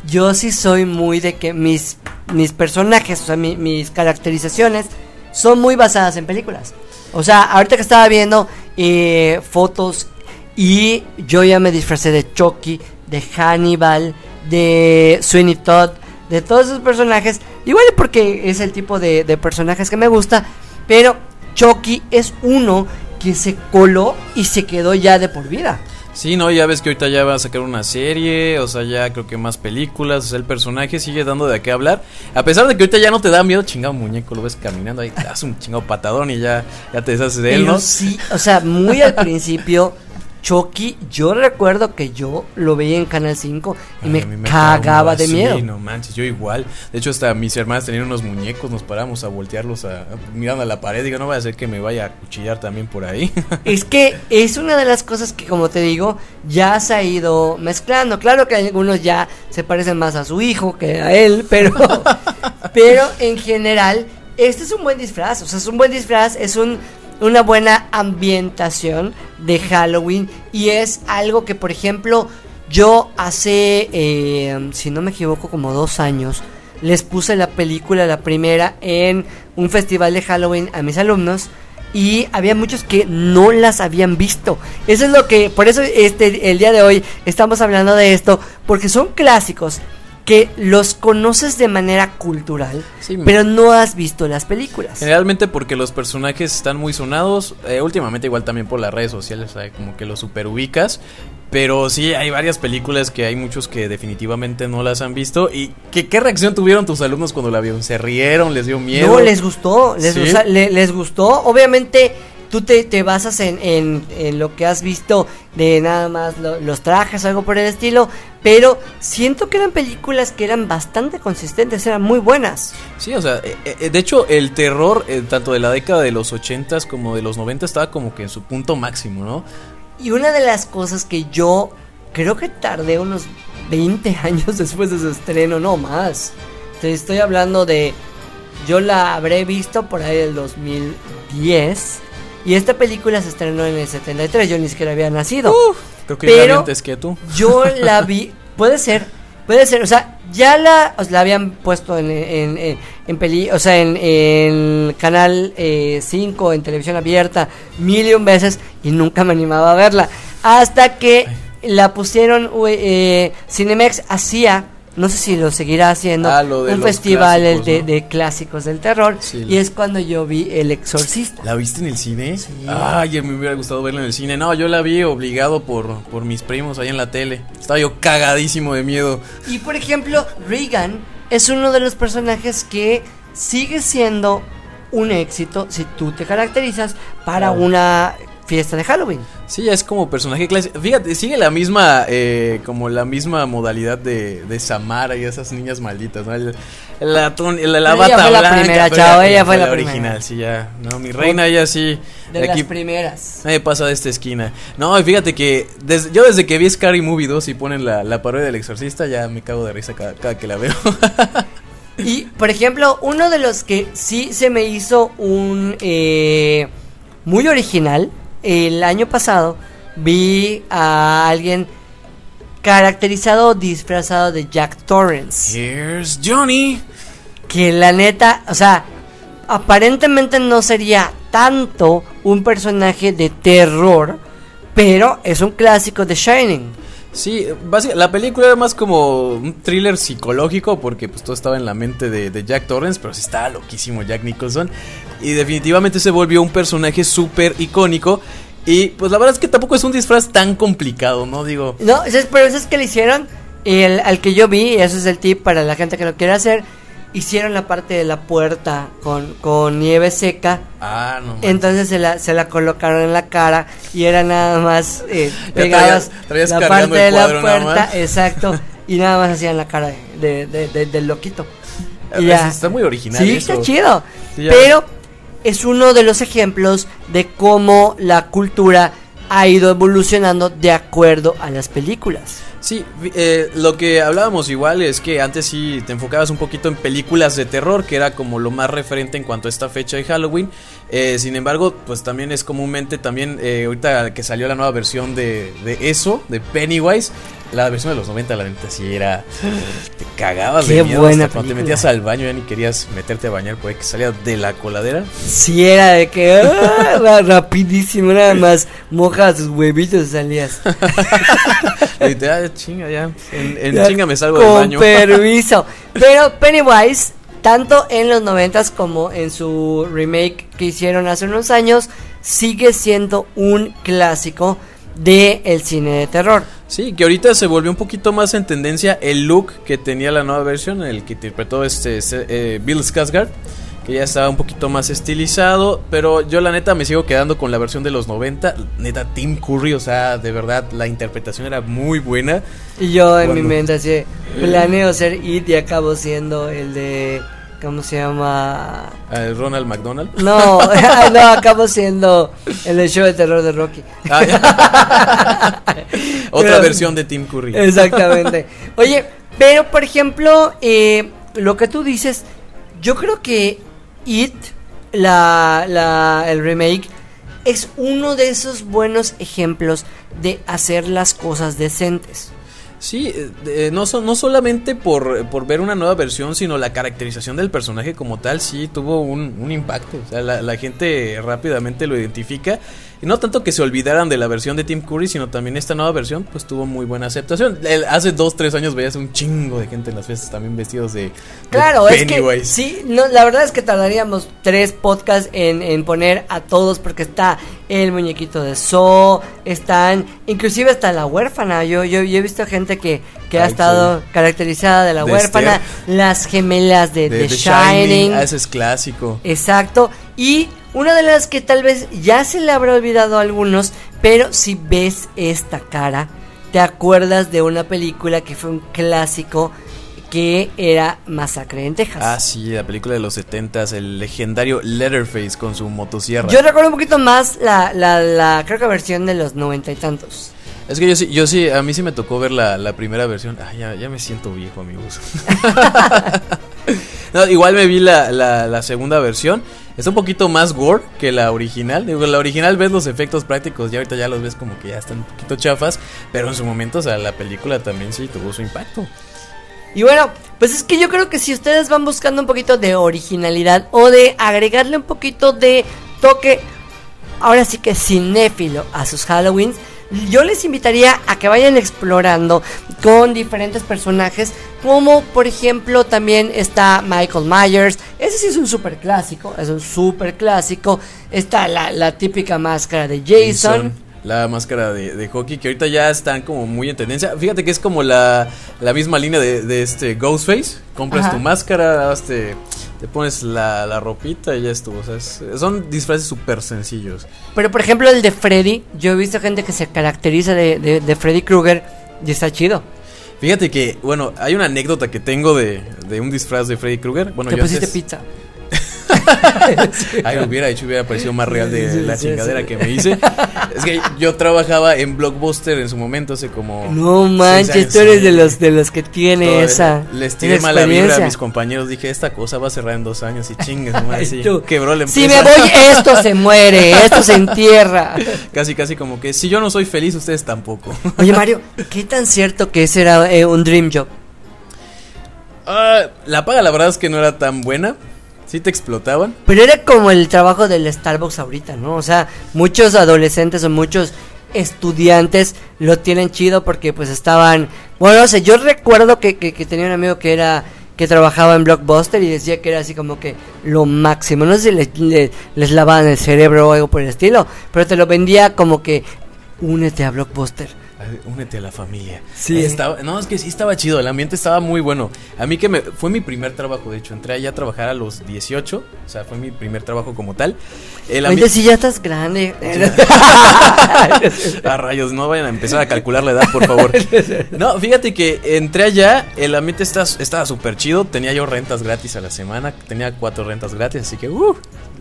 S1: yo sí soy muy de que mis, mis personajes, o sea, mi- mis caracterizaciones son muy basadas en películas. O sea, ahorita que estaba viendo eh, fotos y yo ya me disfracé de Chucky, de Hannibal, de Sweeney Todd, de todos esos personajes. Igual porque es el tipo de, de personajes que me gusta, pero Chucky es uno que se coló y se quedó ya de por vida.
S3: Sí, no, ya ves que ahorita ya va a sacar una serie, o sea, ya creo que más películas, o sea, el personaje sigue dando de qué hablar. A pesar de que ahorita ya no te da miedo, chingado muñeco, lo ves caminando ahí, te das un chingado patadón y ya, ya te deshaces de él,
S1: Pero
S3: ¿no?
S1: sí, o sea, muy al principio, Chucky, yo recuerdo que yo lo veía en Canal 5 y
S3: Ay,
S1: me, cagaba de
S3: sí,
S1: miedo.
S3: no manches, yo igual. De hecho, hasta mis hermanas tenían unos muñecos, nos paramos a voltearlos a, a- mirando a la pared. Digo, no vaya a ser que me vaya a cuchillar también por ahí.
S1: Es que es una de las cosas que, como te digo, ya se ha ido mezclando. Claro que algunos ya se parecen más a su hijo que a él, pero, Pero en general, este es un buen disfraz. O sea, es un buen disfraz, es un, una buena ambientación de Halloween. Y es algo que, por ejemplo, yo hace, eh, si no me equivoco, como dos años, les puse la película, la primera, en un festival de Halloween a mis alumnos. Y había muchos que no las habían visto. Eso es lo que, por eso este, el día de hoy estamos hablando de esto, porque son clásicos que los conoces de manera cultural,
S3: Sí.
S1: pero no has visto las películas.
S3: Generalmente porque los personajes están muy sonados, eh, últimamente igual también por las redes sociales, o como que los super ubicas, pero sí hay varias películas que hay muchos que definitivamente no las han visto y ¿qué, qué reacción tuvieron tus alumnos cuando la vieron? ¿Se rieron? ¿Les dio miedo?
S1: No, les gustó, les,
S3: ¿Sí?
S1: gusta- le- les gustó. Obviamente, tú te, te basas en, en- en lo que has visto de nada más lo- los trajes, algo por el estilo. Pero siento que eran películas que eran bastante consistentes, eran muy buenas.
S3: Sí, o sea, eh, eh, de hecho el terror eh, tanto de la década de los 80s como de los 90 estaba como que en su punto máximo, ¿no?
S1: Y una de las cosas que yo creo que tardé unos 20 años después de su estreno, no más. Te estoy hablando de. Yo la habré visto por ahí del 2010. Y esta película se estrenó en el 73. Yo ni siquiera había nacido.
S3: Creo que yo la vi
S1: Pero-
S3: antes que tú.
S1: Yo la vi. Puede ser. Puede ser. O sea, ya la, o sea, la habían puesto en, en, en, en peli. O sea, en, en Canal 5, en televisión abierta, mil y un veces. Y nunca me animaba a verla. Hasta que la pusieron. eh, Cinemex hacía. No sé si lo seguirá haciendo.
S3: Ah, lo
S1: un festival
S3: clásicos,
S1: de,
S3: ¿no?
S1: de clásicos del terror.
S3: Sí.
S1: Y es cuando yo vi El Exorcista.
S3: ¿La viste en el cine? Ay, me hubiera gustado verla en el cine. No, yo la vi obligado por, por mis primos ahí en la tele. Estaba yo cagadísimo de miedo.
S1: Y por ejemplo, Regan es uno de los personajes que sigue siendo un éxito si tú te caracterizas para una fiesta de Halloween.
S3: Sí, es como personaje clásico. Fíjate, sigue la misma, eh, como la misma modalidad de, de Samara y esas niñas malditas, ¿no? El- la, la, la
S1: ella
S3: bata
S1: fue la
S3: blanca,
S1: primera, chavo, ella fue la
S3: original,
S1: primera.
S3: sí, ya. No, mi reina, ella sí.
S1: De las primeras.
S3: Nadie pasa de esta esquina. No, y fíjate que des- yo desde que vi Scary Movie 2 y ponen la, la parodia del exorcista, ya me cago de risa cada, cada que la veo.
S1: Y por ejemplo, uno de los que sí se me hizo un eh, muy original, el año pasado vi a alguien caracterizado o disfrazado de Jack Torrance.
S3: Here's Johnny.
S1: que la neta, o sea, aparentemente no sería tanto un personaje de terror, pero es un clásico de Shining.
S3: Sí, la película era más como un thriller psicológico porque pues todo estaba en la mente de, Jack Torrance, pero sí estaba loquísimo Jack Nicholson y definitivamente se volvió un personaje súper icónico y pues la verdad es que tampoco es un disfraz tan complicado, ¿no? Digo,
S1: No, pero eso es que le hicieron, el, al que yo vi, y ese es el tip para la gente que lo quiere hacer, hicieron la parte de la puerta con, con nieve seca.
S3: ah, no.
S1: Entonces se la, se la colocaron en la cara y era nada más eh, pegadas
S3: traías- traías
S1: la parte de la puerta, exacto, y nada más hacían la cara de, de- de- del loquito. Y ya.
S3: Está muy original
S1: Sí,
S3: eso.
S1: está chido.
S3: Sí.
S1: Pero es uno de los ejemplos de cómo la cultura ha ido evolucionando de acuerdo a las películas.
S3: Sí, eh, lo que hablábamos igual es que antes sí te enfocabas un poquito en películas de terror, que era como lo más referente en cuanto a esta fecha de Halloween. Eh, sin embargo, pues también es comúnmente, también eh, ahorita que salió la nueva versión de, de eso, de Pennywise, la versión de los 90, la neta sí era... Te cagabas
S1: Qué
S3: de miedo
S1: buena
S3: hasta cuando te metías al baño ya ni querías meterte a bañar porque salía de la coladera.
S1: Si era de que ah, ra- rapidísimo, nada más mojas tus huevitos y salías.
S3: ah, chinga ya, en, en
S1: Ya,
S3: chinga me salgo
S1: Con
S3: del baño.
S1: permiso. Pero Pennywise, tanto en los noventas como en su remake que hicieron hace unos años, sigue siendo un clásico del el cine de terror.
S3: Sí, que ahorita se volvió un poquito más en tendencia el look que tenía la nueva versión, el que interpretó este, este, eh, Bill Skarsgård, que ya estaba un poquito más estilizado, pero yo la neta me sigo quedando con la versión de los 90, neta Tim Curry, o sea, de verdad la interpretación era muy buena.
S1: Y yo en mi mente así, planeo ser It y acabo siendo el de... ¿Cómo se llama?
S3: eh, Ronald McDonald.
S1: No, no, acabo siendo el del show de terror de Rocky.
S3: Ah. Otra
S1: Pero-
S3: versión de Tim Curry.
S1: Exactamente. Oye, pero por ejemplo, eh, lo que tú dices, Yo creo que It, la, la- el remake, es uno de esos buenos ejemplos de hacer las cosas decentes.
S3: Sí, eh, eh, no, so- no solamente por, por ver una nueva versión, sino la caracterización del personaje como tal, sí tuvo un, un impacto. O sea, la, la gente rápidamente lo identifica. Y no tanto que se olvidaran de la versión de Tim Curry, sino también esta nueva versión, pues tuvo muy buena aceptación. El- hace dos, tres años veías un chingo de gente en las fiestas también vestidos de, de
S1: Claro, es que
S3: Pennywise.
S1: sí, no, la verdad es que tardaríamos tres podcasts en, en poner a todos porque está el muñequito de So, están, inclusive hasta la huérfana. Yo, yo, yo he visto gente que, que ha estado caracterizada de la
S3: De
S1: huérfana,
S3: Esther.
S1: las gemelas de,
S3: de
S1: The
S3: The
S1: Shining.
S3: Ah, ese es clásico.
S1: Exacto. Y una de las que tal vez ya se le habrá olvidado a algunos, pero si ves esta cara, te acuerdas de una película que fue un clásico que era Masacre en Texas.
S3: Ah, sí, la película de los 70 el legendario Letterface con su motosierra.
S1: Yo recuerdo un poquito más la, la, la creo que versión de los noventa y tantos.
S3: Es que yo sí, yo sí, a mí sí me tocó ver la, la primera versión. Ah, ya, ya me siento viejo, amigos. no, igual me vi la, la, la segunda versión. Está un poquito más gore que la original. Digo, la original ves los efectos prácticos y ahorita ya los ves como que ya están un poquito chafas. Pero en su momento, o sea, la película también sí tuvo su impacto.
S1: Y bueno, pues es que yo creo que si ustedes van buscando un poquito de originalidad o de agregarle un poquito de toque, ahora sí que cinéfilo a sus Halloweens, yo les invitaría a que vayan explorando con diferentes personajes, como por ejemplo también está Michael Myers, ese sí es un super clásico, es un super clásico, está la, la típica máscara de Jason.
S3: La máscara de, de hockey que ahorita ya están como muy en tendencia. Fíjate que es como la, la misma línea de, de este Ghostface. Compras
S1: Ajá.
S3: tu máscara, te pones la, la ropita y ya estuvo. O sea, es- son disfraces súper sencillos.
S1: Pero por ejemplo el de Freddy, yo he visto gente que se caracteriza de, de, de Freddy Krueger y está chido.
S3: Fíjate que, bueno, hay una anécdota que tengo de, de un disfraz de Freddy Krueger. Bueno,
S1: Te
S3: yo
S1: pusiste
S3: antes-
S1: pizza.
S3: Ay, hubiera hecho, hubiera parecido más real de la chingadera que me hice. Es que yo trabajaba en Blockbuster en su momento, hace como.
S1: No manches, tú eres de los de los que tiene
S3: Todo,
S1: esa.
S3: Les tiré
S1: esa
S3: mala vibra a mis compañeros. Dije, esta cosa va a cerrar en dos años y chingues, madre, sí, quebró la empresa.
S1: Si me voy, esto se muere, esto se entierra.
S3: Casi, casi como que si yo no soy feliz, ustedes tampoco.
S1: Oye, Mario, ¿qué tan cierto que ese era eh, un dream job?
S3: Ah, la paga, la verdad es que no era tan buena. Sí te explotaban.
S1: Pero era como el trabajo del Starbucks ahorita, ¿no? O sea, muchos adolescentes o muchos estudiantes lo tienen chido porque pues estaban... Bueno, no sé, yo recuerdo que, que, tenía un amigo que era que trabajaba en Blockbuster y decía que era así como que lo máximo. No sé si le- le- les lavaban el cerebro o algo por el estilo, pero te lo vendía como que únete a Blockbuster.
S3: Únete a la familia.
S1: Sí.
S3: Estaba, no, es que sí estaba chido. El ambiente estaba muy bueno. A mí que me. Fue mi primer trabajo, de hecho. Entré allá a trabajar a los 18. O sea, fue mi primer trabajo como tal. El
S1: Oye, si ya estás grande.
S3: A rayos, no vayan a empezar a calcular la edad, por favor. No, fíjate que entré allá, el ambiente está- estaba súper chido. Tenía yo rentas gratis a la semana, tenía cuatro rentas gratis, así que uh,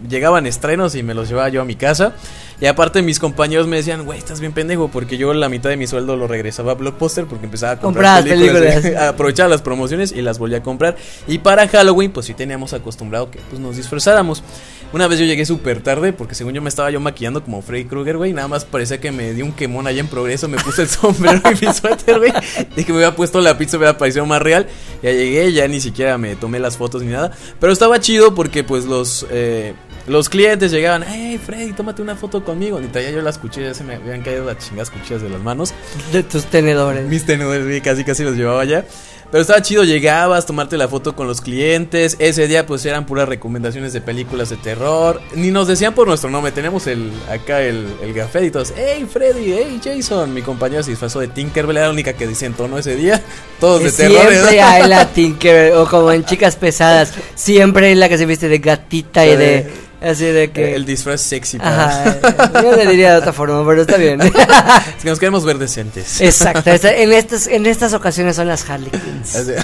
S3: llegaban estrenos y me los llevaba yo a mi casa. Y aparte, mis compañeros me decían, güey, estás bien pendejo, porque yo la mitad de mi sueldo lo regresaba a Blockbuster porque empezaba a comprar películas,
S1: películas.
S3: aprovechaba las promociones y las volví a comprar. Y para Halloween, pues sí teníamos acostumbrado que pues, nos disfrazáramos. Una vez yo llegué súper tarde porque según yo me estaba yo maquillando como Freddy Krueger, güey. Nada más parecía que me dio un quemón allá en progreso. Me puse el sombrero y mi suéter, güey. Y que me había puesto la pizza, me había parecido más real. Ya llegué, ya ni siquiera me tomé las fotos ni nada. Pero estaba chido porque pues los... eh, los clientes llegaban, hey Freddy, tómate una foto conmigo. Y traía yo las cuchillas, se me habían caído las chingadas cuchillas de las manos.
S1: de tus tenedores.
S3: Mis tenedores, casi casi los llevaba ya. Pero estaba chido, llegabas, tomarte la foto con los clientes. Ese día, pues eran puras recomendaciones de películas de terror. Ni nos decían por nuestro nombre. Tenemos el acá el, el gafet y todos. Hey Freddy, hey Jason. Mi compañero se disfrazó de Tinkerbell, era la única que desentonó ese día. Todos de terror.
S1: Siempre hay la Tinker, o como en chicas pesadas, siempre hay la que se viste de gatita y de así de que
S3: El disfraz sexy. para-
S1: Ajá, yo le diría de otra forma, pero está bien.
S3: Es que nos queremos ver decentes.
S1: Exacto, en estas en estas ocasiones son las Harley Quinns.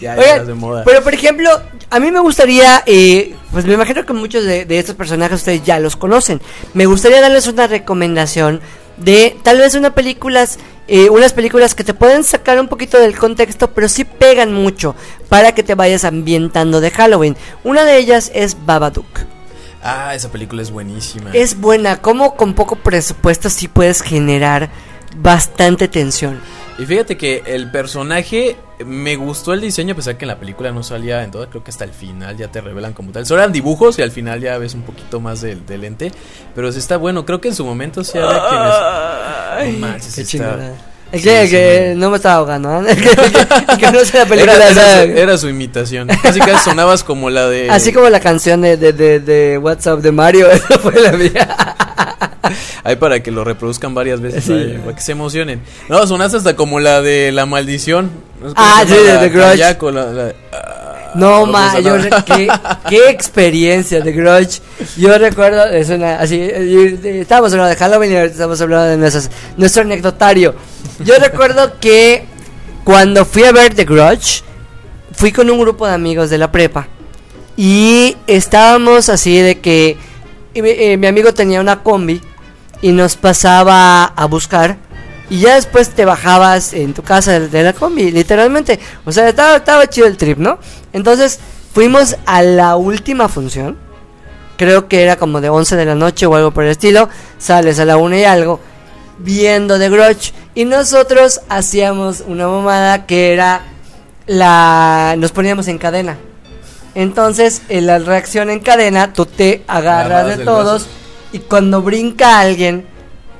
S3: Ya, ya,
S1: Oigan,
S3: de moda.
S1: pero por ejemplo, a mí me gustaría, eh, pues me imagino que muchos de, de estos personajes ustedes ya los conocen. Me gustaría darles una recomendación de tal vez una películas, eh, unas películas que te pueden sacar un poquito del contexto, pero sí pegan mucho para que te vayas ambientando de Halloween. Una de ellas es Babadook.
S3: Ah, esa película es buenísima.
S1: Es buena, como con poco presupuesto sí puedes generar bastante tensión.
S3: Y fíjate que el personaje me gustó el diseño, a pesar que en la película no salía en todo, creo que hasta el final ya te revelan como tal. Solo eran dibujos y al final ya ves un poquito más del, del ente. Pero sí está bueno, creo que en su momento sí había quienes. No manches,
S1: Qué
S3: está- Sí,
S1: que, que no me estaba ahogando, ¿eh? que, que- que no sé la película.
S3: Era, era su, era su imitación. Casi casi sonabas como la de.
S1: Así como la canción de, de, de, de WhatsApp de Mario, esa fue la mía.
S3: Ahí para que lo reproduzcan varias veces,
S1: Sí.
S3: ahí, para que se emocionen. No, sonaste hasta como la de la maldición. ¿No es
S1: Ah, sí, de The Grudge.
S3: Kayako, la- la-
S1: No, ma, yo qué, qué experiencia de Grudge. Yo recuerdo, es una, así, estábamos hablando de Halloween y estamos hablando de nuestras- nuestro anecdotario. Yo recuerdo que cuando fui a ver The Grudge, fui con un grupo de amigos de la prepa y estábamos así de que eh, mi amigo tenía una combi y nos pasaba a buscar y ya después te bajabas en tu casa de la combi, literalmente. O sea, estaba, estaba chido el trip, ¿no? Entonces fuimos a la última función. Creo que era como de 11 de la noche o algo por el estilo. Sales a la una y algo viendo The Grudge. Y nosotros hacíamos una mamada que era la... Nos poníamos en cadena. Entonces, en la reacción en cadena, tú te agarras de todos.
S3: brazo.
S1: Y cuando brinca alguien,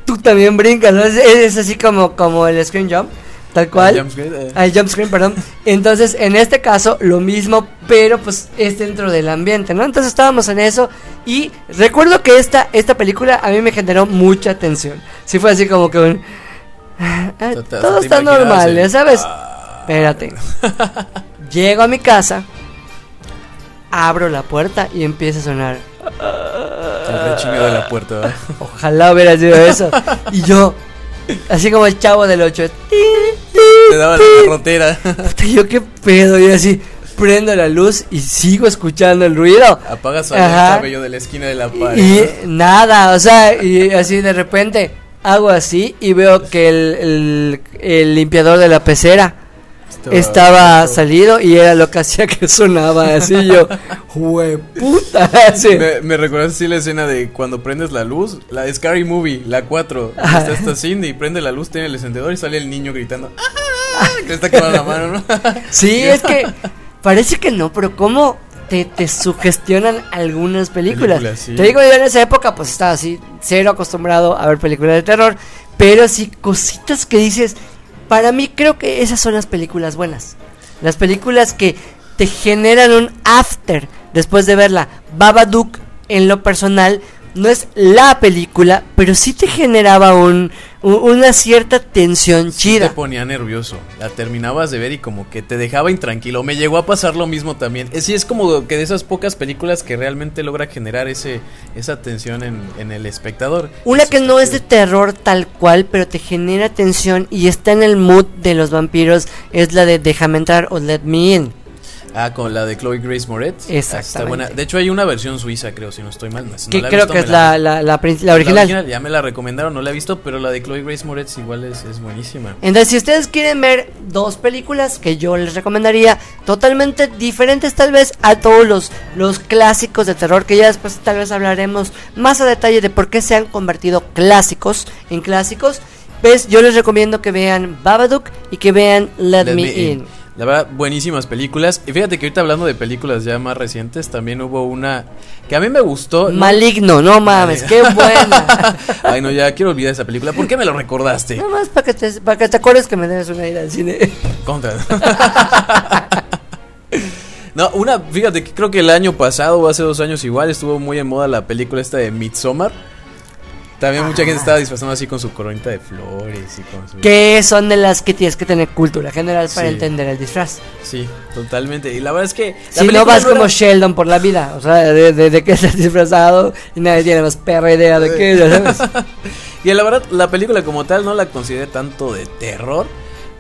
S1: tú también brincas. ¿no? Es, es así como, como el screen jump. Tal cual.
S3: El jump scare, eh.
S1: Ah, el jump screen, perdón. Entonces, en este caso, lo mismo, pero pues es dentro del ambiente, ¿no? Entonces estábamos en eso. Y recuerdo que esta, esta película a mí me generó mucha tensión. Sí fue así como que un... ah,
S3: Te- te-
S1: todo
S3: te
S1: está normal,
S3: el-
S1: ya sabes. Espérate. Llego a mi casa, abro la puerta y empieza a sonar.
S3: El de la puerta. ¿verdad?
S1: Ojalá hubiera sido eso. Y yo, así como el chavo del 8,
S3: Te daba la garrotera.
S1: Puta, yo qué pedo, y así prendo la luz y sigo escuchando el ruido.
S3: Apagas el
S1: Ajá.
S3: cabello de la esquina de la pared.
S1: Y nada, o sea, y así de repente hago así y veo que el, el- el limpiador de la pecera estaba salido y era lo que hacía que sonaba así yo, puta, así.
S3: Me, me recordaste así la escena de cuando prendes la luz, la de Scary Movie, la 4.
S1: Ajá.
S3: Está esta Cindy, prende la luz, tiene el encendedor y sale el niño gritando. ¡Ah! Que le está quemando la mano, ¿no?
S1: Sí, es que parece que no, pero cómo te, te sugestionan algunas películas.
S3: Películas, sí.
S1: Te digo, yo en esa época pues estaba así, cero acostumbrado a ver películas de terror, pero sí cositas que dices, para mí creo que esas son las películas buenas. Las películas que te generan un after después de verla. Babadook, en lo personal, no es la película, pero sí te generaba un, un- una cierta tensión
S3: Te
S1: chida.
S3: ponía nervioso. La terminabas de ver y como que te dejaba intranquilo. Me llegó a pasar lo mismo también. Es, sí, es como que de esas pocas películas que realmente logra generar ese esa tensión en, en el espectador.
S1: Una
S3: Eso
S1: que no es de terror tal cual, pero te genera tensión y está en el mood de los vampiros, es la de Déjame entrar o Let Me In.
S3: Ah, con la de Chloe Grace Moretz.
S1: Exactamente.
S3: Ah, Está buena. De hecho, hay una versión suiza, creo, si no estoy mal. No,
S1: que
S3: la
S1: creo
S3: visto,
S1: que es la, la, la, original.
S3: Ya me la recomendaron, no la he visto, pero la de Chloe Grace Moretz igual es, es buenísima.
S1: Entonces, si ustedes quieren ver dos películas que yo les recomendaría, totalmente diferentes tal vez a todos los, los clásicos de terror, que ya después tal vez hablaremos más a detalle de por qué se han convertido clásicos en clásicos, pues yo les recomiendo que vean Babadook y que vean Let,
S3: Let
S1: Me,
S3: Me
S1: In.
S3: In. La verdad, buenísimas películas. Y fíjate que ahorita hablando de películas ya más recientes, también hubo una que a mí me gustó. ¿no?
S1: Maligno, no mames, qué buena.
S3: Ay, no, ya quiero olvidar esa película. ¿Por qué me lo recordaste?
S1: Nada más para que, te, para que te acuerdes que me debes una ida al cine.
S3: Contra. No, una, fíjate que creo que el año pasado o hace dos años igual estuvo muy en moda la película esta de Midsommar. También mucha gente estaba disfrazando así con su coronita de flores y con su...
S1: que son de las que tienes que tener cultura general para
S3: Sí.
S1: entender el disfraz.
S3: Sí, totalmente. Y la verdad es que...
S1: Si no vas como
S3: era-
S1: Sheldon por la vida, o sea, de, de, de que estás disfrazado y nadie tiene más perra idea de qué, sabes.
S3: Y la verdad, la película como tal no la consideré tanto de terror.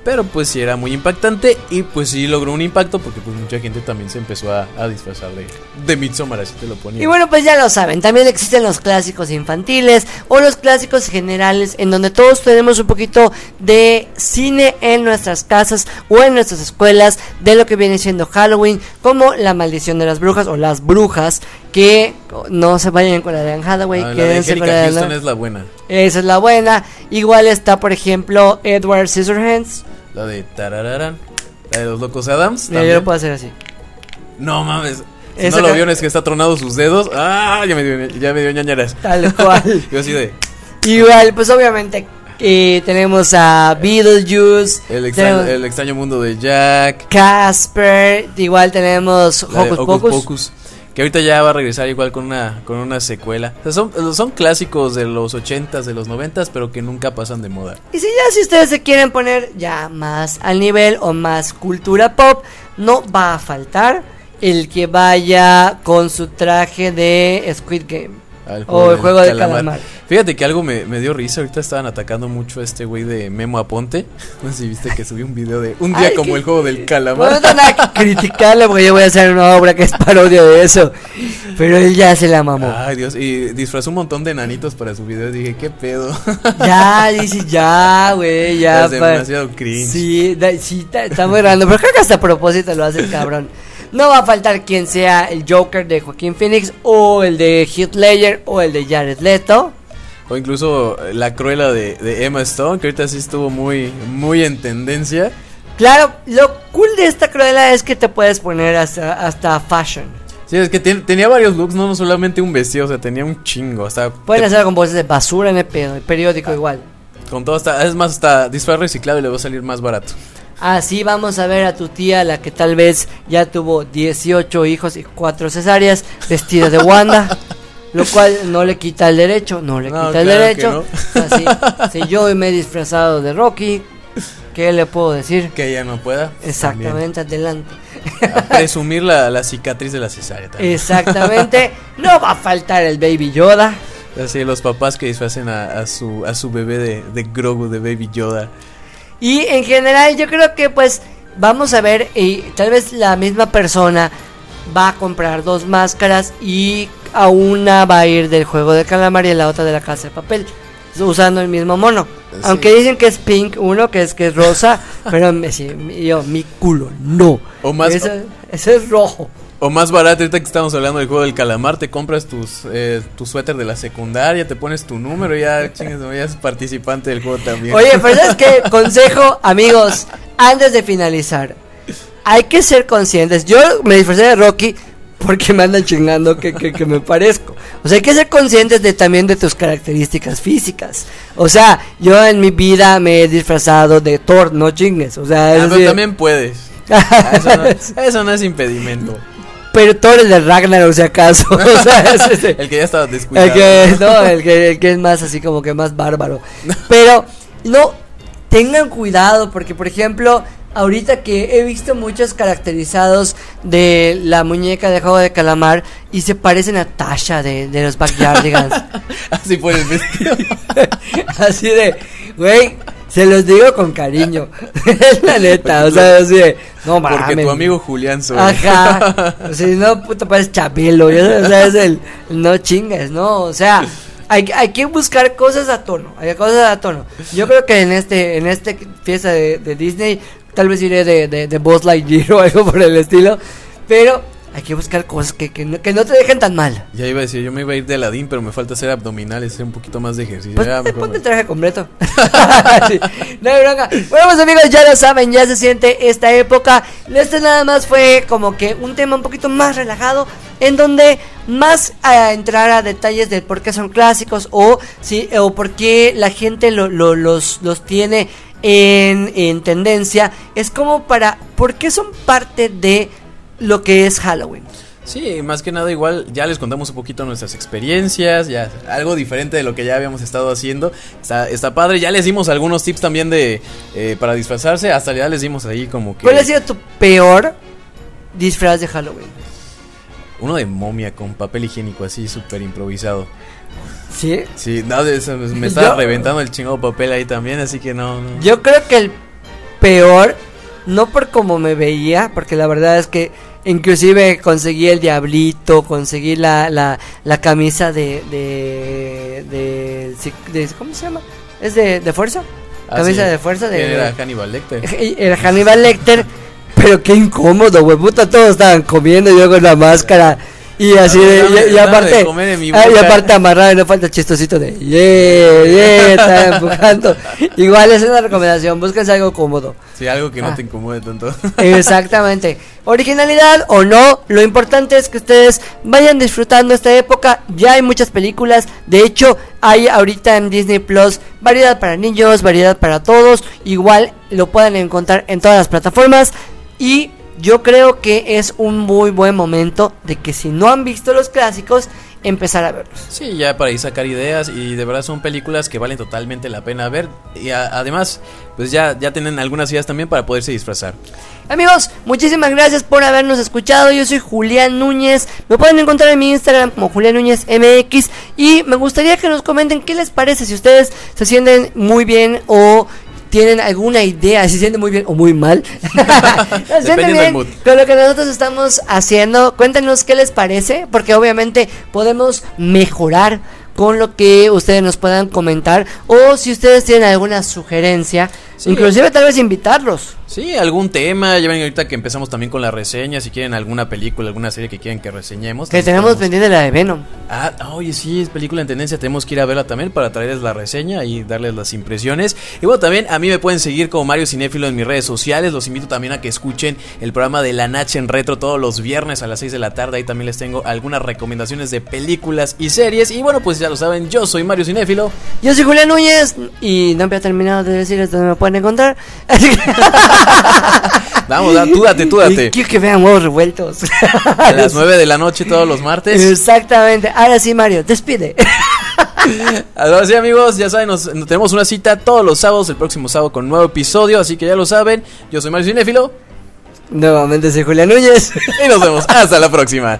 S3: Pero pues sí era muy impactante y pues sí logró un impacto porque pues mucha gente también se empezó a, disfrazar de, de Midsommar, así te lo ponía.
S1: Y bueno, pues ya lo saben, también existen los clásicos infantiles o los clásicos generales en donde todos tenemos un poquito de cine en nuestras casas o en nuestras escuelas de lo que viene siendo Halloween, como La maldición de las brujas o Las brujas, que no se vayan con la de Anne Hathaway,
S3: Ah, la de
S1: quédense con la
S3: Angelica
S1: de
S3: Houston es la buena.
S1: Esa es la buena. Igual está, por ejemplo, Edward Scissorhands.
S3: La de Tarararán. La de los locos Adams.
S1: Mira, yo lo puedo hacer así.
S3: No mames. Si
S1: Esa
S3: no lo vieron es que está tronado sus dedos. Ah, ya me dio, ya me dio ñañaras.
S1: Tal cual.
S3: Yo así de.
S1: Igual, pues obviamente eh, tenemos a Beetlejuice.
S3: El extraño, el extraño mundo de Jack.
S1: Casper. Igual tenemos Hocus Pocus.
S3: Pocus, Que ahorita ya va a regresar igual con una, con una secuela. O sea, son, son clásicos de los 80s, de los 90s, pero que nunca pasan de moda.
S1: Y si ya si ustedes se quieren poner ya más al nivel o más cultura pop, no va a faltar el que vaya con su traje de Squid Game.
S3: Al
S1: O el juego de calamar.
S3: Fíjate que algo me, me dio risa. Ahorita estaban atacando mucho a este güey de Memo Aponte. No sé si viste que subió un video de un día
S1: Ay,
S3: como
S1: que-
S3: el juego del calamar.
S1: no nada que criticarle porque yo voy a hacer una obra que es parodia de eso. Pero él ya se la mamó.
S3: Ay, Dios. Y disfrazó un montón de enanitos para su video. Dije, ¿qué pedo?
S1: Ya, dice, ya, güey, ya.
S3: Es demasiado cringe.
S1: Sí, da- sí, está, está muy grande. Pero creo que hasta a propósito lo hace el cabrón. No va a faltar quien sea el Joker de Joaquín Phoenix, o el de Heath Ledger, o el de Jared Leto.
S3: O incluso eh, la cruela de, de Emma Stone, que ahorita sí estuvo muy, muy en tendencia.
S1: Claro, lo cool de esta cruela es que te puedes poner hasta, hasta fashion.
S3: Sí, es que ten- tenía varios looks, no solamente un vestido, o sea, tenía un chingo. Hasta
S1: Pueden
S3: te-
S1: hacer con voces de basura en el periódico igual.
S3: con todo, hasta, es más, hasta disfraz reciclado y le va a salir más barato.
S1: Así vamos a ver a tu tía, la que tal vez ya tuvo 18 hijos y 4 cesáreas, vestida de Wanda. Lo cual no le quita el derecho, no le
S3: No,
S1: quita el derecho. Así, si yo me he disfrazado de Rocky, ¿qué le puedo decir?
S3: Que ella no pueda.
S1: Exactamente, adelante.
S3: A presumir la, la cicatriz de la cesárea también.
S1: Exactamente, no va a faltar el Baby Yoda.
S3: Así, los papás que disfracen a, a su, a su bebé de, de Grogu, de Baby Yoda.
S1: Y en general yo creo que pues vamos a ver y tal vez la misma persona va a comprar dos máscaras y a una va a ir del juego de calamar y a la otra de la casa de papel usando el mismo mono.
S3: Sí.
S1: Aunque dicen que es pink uno, que es que es rosa, pero me, sí, yo mi culo no.
S3: O más-
S1: ese es rojo.
S3: O más barato, ahorita que estamos hablando del juego del calamar, te compras tus, eh, tu suéter de la secundaria, te pones tu número y ya, chingues, ya es participante del juego también.
S1: Oye, pero ¿sabes qué? Consejo, amigos, antes de finalizar, hay que ser conscientes. Yo me disfrazé de Rocky porque me andan chingando que, que, que me parezco. O sea, hay que ser conscientes de también de tus características físicas. O sea, yo en mi vida me he disfrazado de Thor, no chingues. O sea,
S3: Ah,
S1: es
S3: pero
S1: decir-
S3: también puedes. Ah, Eso no, eso no es impedimento.
S1: Es de Ragnarok, si acaso. O sea, es ese-
S3: El que ya estaba descuidado.
S1: El que, no, el que, el que es más así como que más bárbaro. Pero, no, tengan cuidado porque, por ejemplo, ahorita que he visto muchos caracterizados de la muñeca de juego de calamar y se parecen a Tasha de, de los Backyardigans.
S3: Así por el vestido.
S1: así de, güey, se los digo con cariño. Es la neta, o sea, así de, no mames.
S3: Porque tu amigo Julián soy.
S1: Ajá. Si no, puta, pareces Chabelo. O sea, es el. No chingues, ¿no? O sea, hay, hay que buscar cosas a tono. Hay cosas a tono. Yo creo que en este en este fiesta de, de Disney, tal vez iré de, de, de Buzz Lightyear o algo por el estilo. Pero hay que buscar cosas que, que, no, que no te dejen tan mal.
S3: Ya iba a decir, yo me iba a ir de Aladín, pero me falta hacer abdominales, hacer un poquito más de ejercicio.
S1: Pues te ponte el traje completo. Sí, no hay bronca. Bueno, pues amigos, ya lo saben, ya se siente esta época. Este nada más fue como que un tema un poquito más relajado, en donde más a entrar a detalles de por qué son clásicos o si o por qué la gente lo- lo- los, los tiene en, en tendencia, es como para por qué son parte de lo que es Halloween.
S3: Sí, más que nada igual ya les contamos un poquito nuestras experiencias, ya algo diferente de lo que ya habíamos estado haciendo. Está, está padre, ya les dimos algunos tips también de eh, para disfrazarse, hasta ya les dimos ahí como que
S1: ¿Cuál ha sido tu peor disfraz de Halloween?
S3: uno de momia con papel higiénico así súper improvisado.
S1: ¿Sí?
S3: Sí, no, me está
S1: Yo-
S3: reventando el chingado papel ahí también, así que no, no.
S1: Yo creo que el peor, no por cómo me veía, porque la verdad es que inclusive conseguí el diablito, conseguí la, la, la camisa de, de, de, de- ¿Cómo se llama? ¿Es de, de fuerza?
S3: Ah,
S1: camisa
S3: sí.
S1: de fuerza de...
S3: ¿Quién era Hannibal Lecter.
S1: El Hannibal Lecter, pero qué incómodo, güey, puta, todos estaban comiendo y yo con la máscara. Y así, de-
S3: dame-
S1: y, aparte,
S3: de comer en mi
S1: ah, y aparte amarrado y no falta chistosito de, yeah, yeah, está empujando. Igual es una recomendación, búsquense algo cómodo.
S3: Sí, algo que no
S1: Ah.
S3: te incomode tanto.
S1: Exactamente. Originalidad o no, lo importante es que ustedes vayan disfrutando esta época. Ya hay muchas películas. De hecho, hay ahorita en Disney Plus variedad para niños, variedad para todos. Igual lo pueden encontrar en todas las plataformas. Y yo creo que es un muy buen momento de que si no han visto los clásicos, empezar a verlos.
S3: Sí, ya para ahí sacar ideas y de verdad son películas que valen totalmente la pena ver y a- además pues ya, ya tienen algunas ideas también para poderse disfrazar.
S1: Amigos, muchísimas gracias por habernos escuchado. Yo soy Julián Núñez. Me pueden encontrar en mi Instagram como Julián Núñez MX. Y me gustaría que nos comenten qué les parece. Si ustedes se sienten muy bien o tienen alguna idea, si se sienten muy bien o muy mal. se sienten bien con lo que nosotros estamos haciendo. Cuéntenos qué les parece. Porque obviamente podemos mejorar con lo que ustedes nos puedan comentar. O si ustedes tienen alguna sugerencia.
S3: Sí.
S1: Inclusive tal vez invitarlos.
S3: Sí, algún tema, ya ven ahorita que empezamos también con la reseña, si quieren alguna película, alguna serie que quieren que reseñemos.
S1: Que tenemos
S3: podemos-
S1: pendiente la de Venom.
S3: Ah, oye, sí, es película en tendencia, tenemos que ir a verla también para traerles la reseña y darles las impresiones. Y bueno, también a mí me pueden seguir como Mario Cinéfilo en mis redes sociales, los invito también a que escuchen el programa de La Nacha en Retro todos los viernes a las 6 de la tarde, ahí también les tengo algunas recomendaciones de películas y series. Y bueno, pues ya lo saben, yo soy Mario Cinéfilo.
S1: Yo soy Julián Núñez y no había terminado de decirles dónde me pueden encontrar. Así que...
S3: Vamos, da- tú date, tú
S1: Y
S3: date.
S1: quiero que vean huevos revueltos.
S3: A las 9 de la noche todos los martes.
S1: Exactamente. Ahora sí, Mario, despide.
S3: Ahora sí, amigos, ya saben, nos, nos tenemos una cita todos los sábados, el próximo sábado con un nuevo episodio, así que ya lo saben. Yo soy Mario Cinéfilo
S1: Nuevamente soy Julián Núñez.
S3: y nos vemos. Hasta la próxima.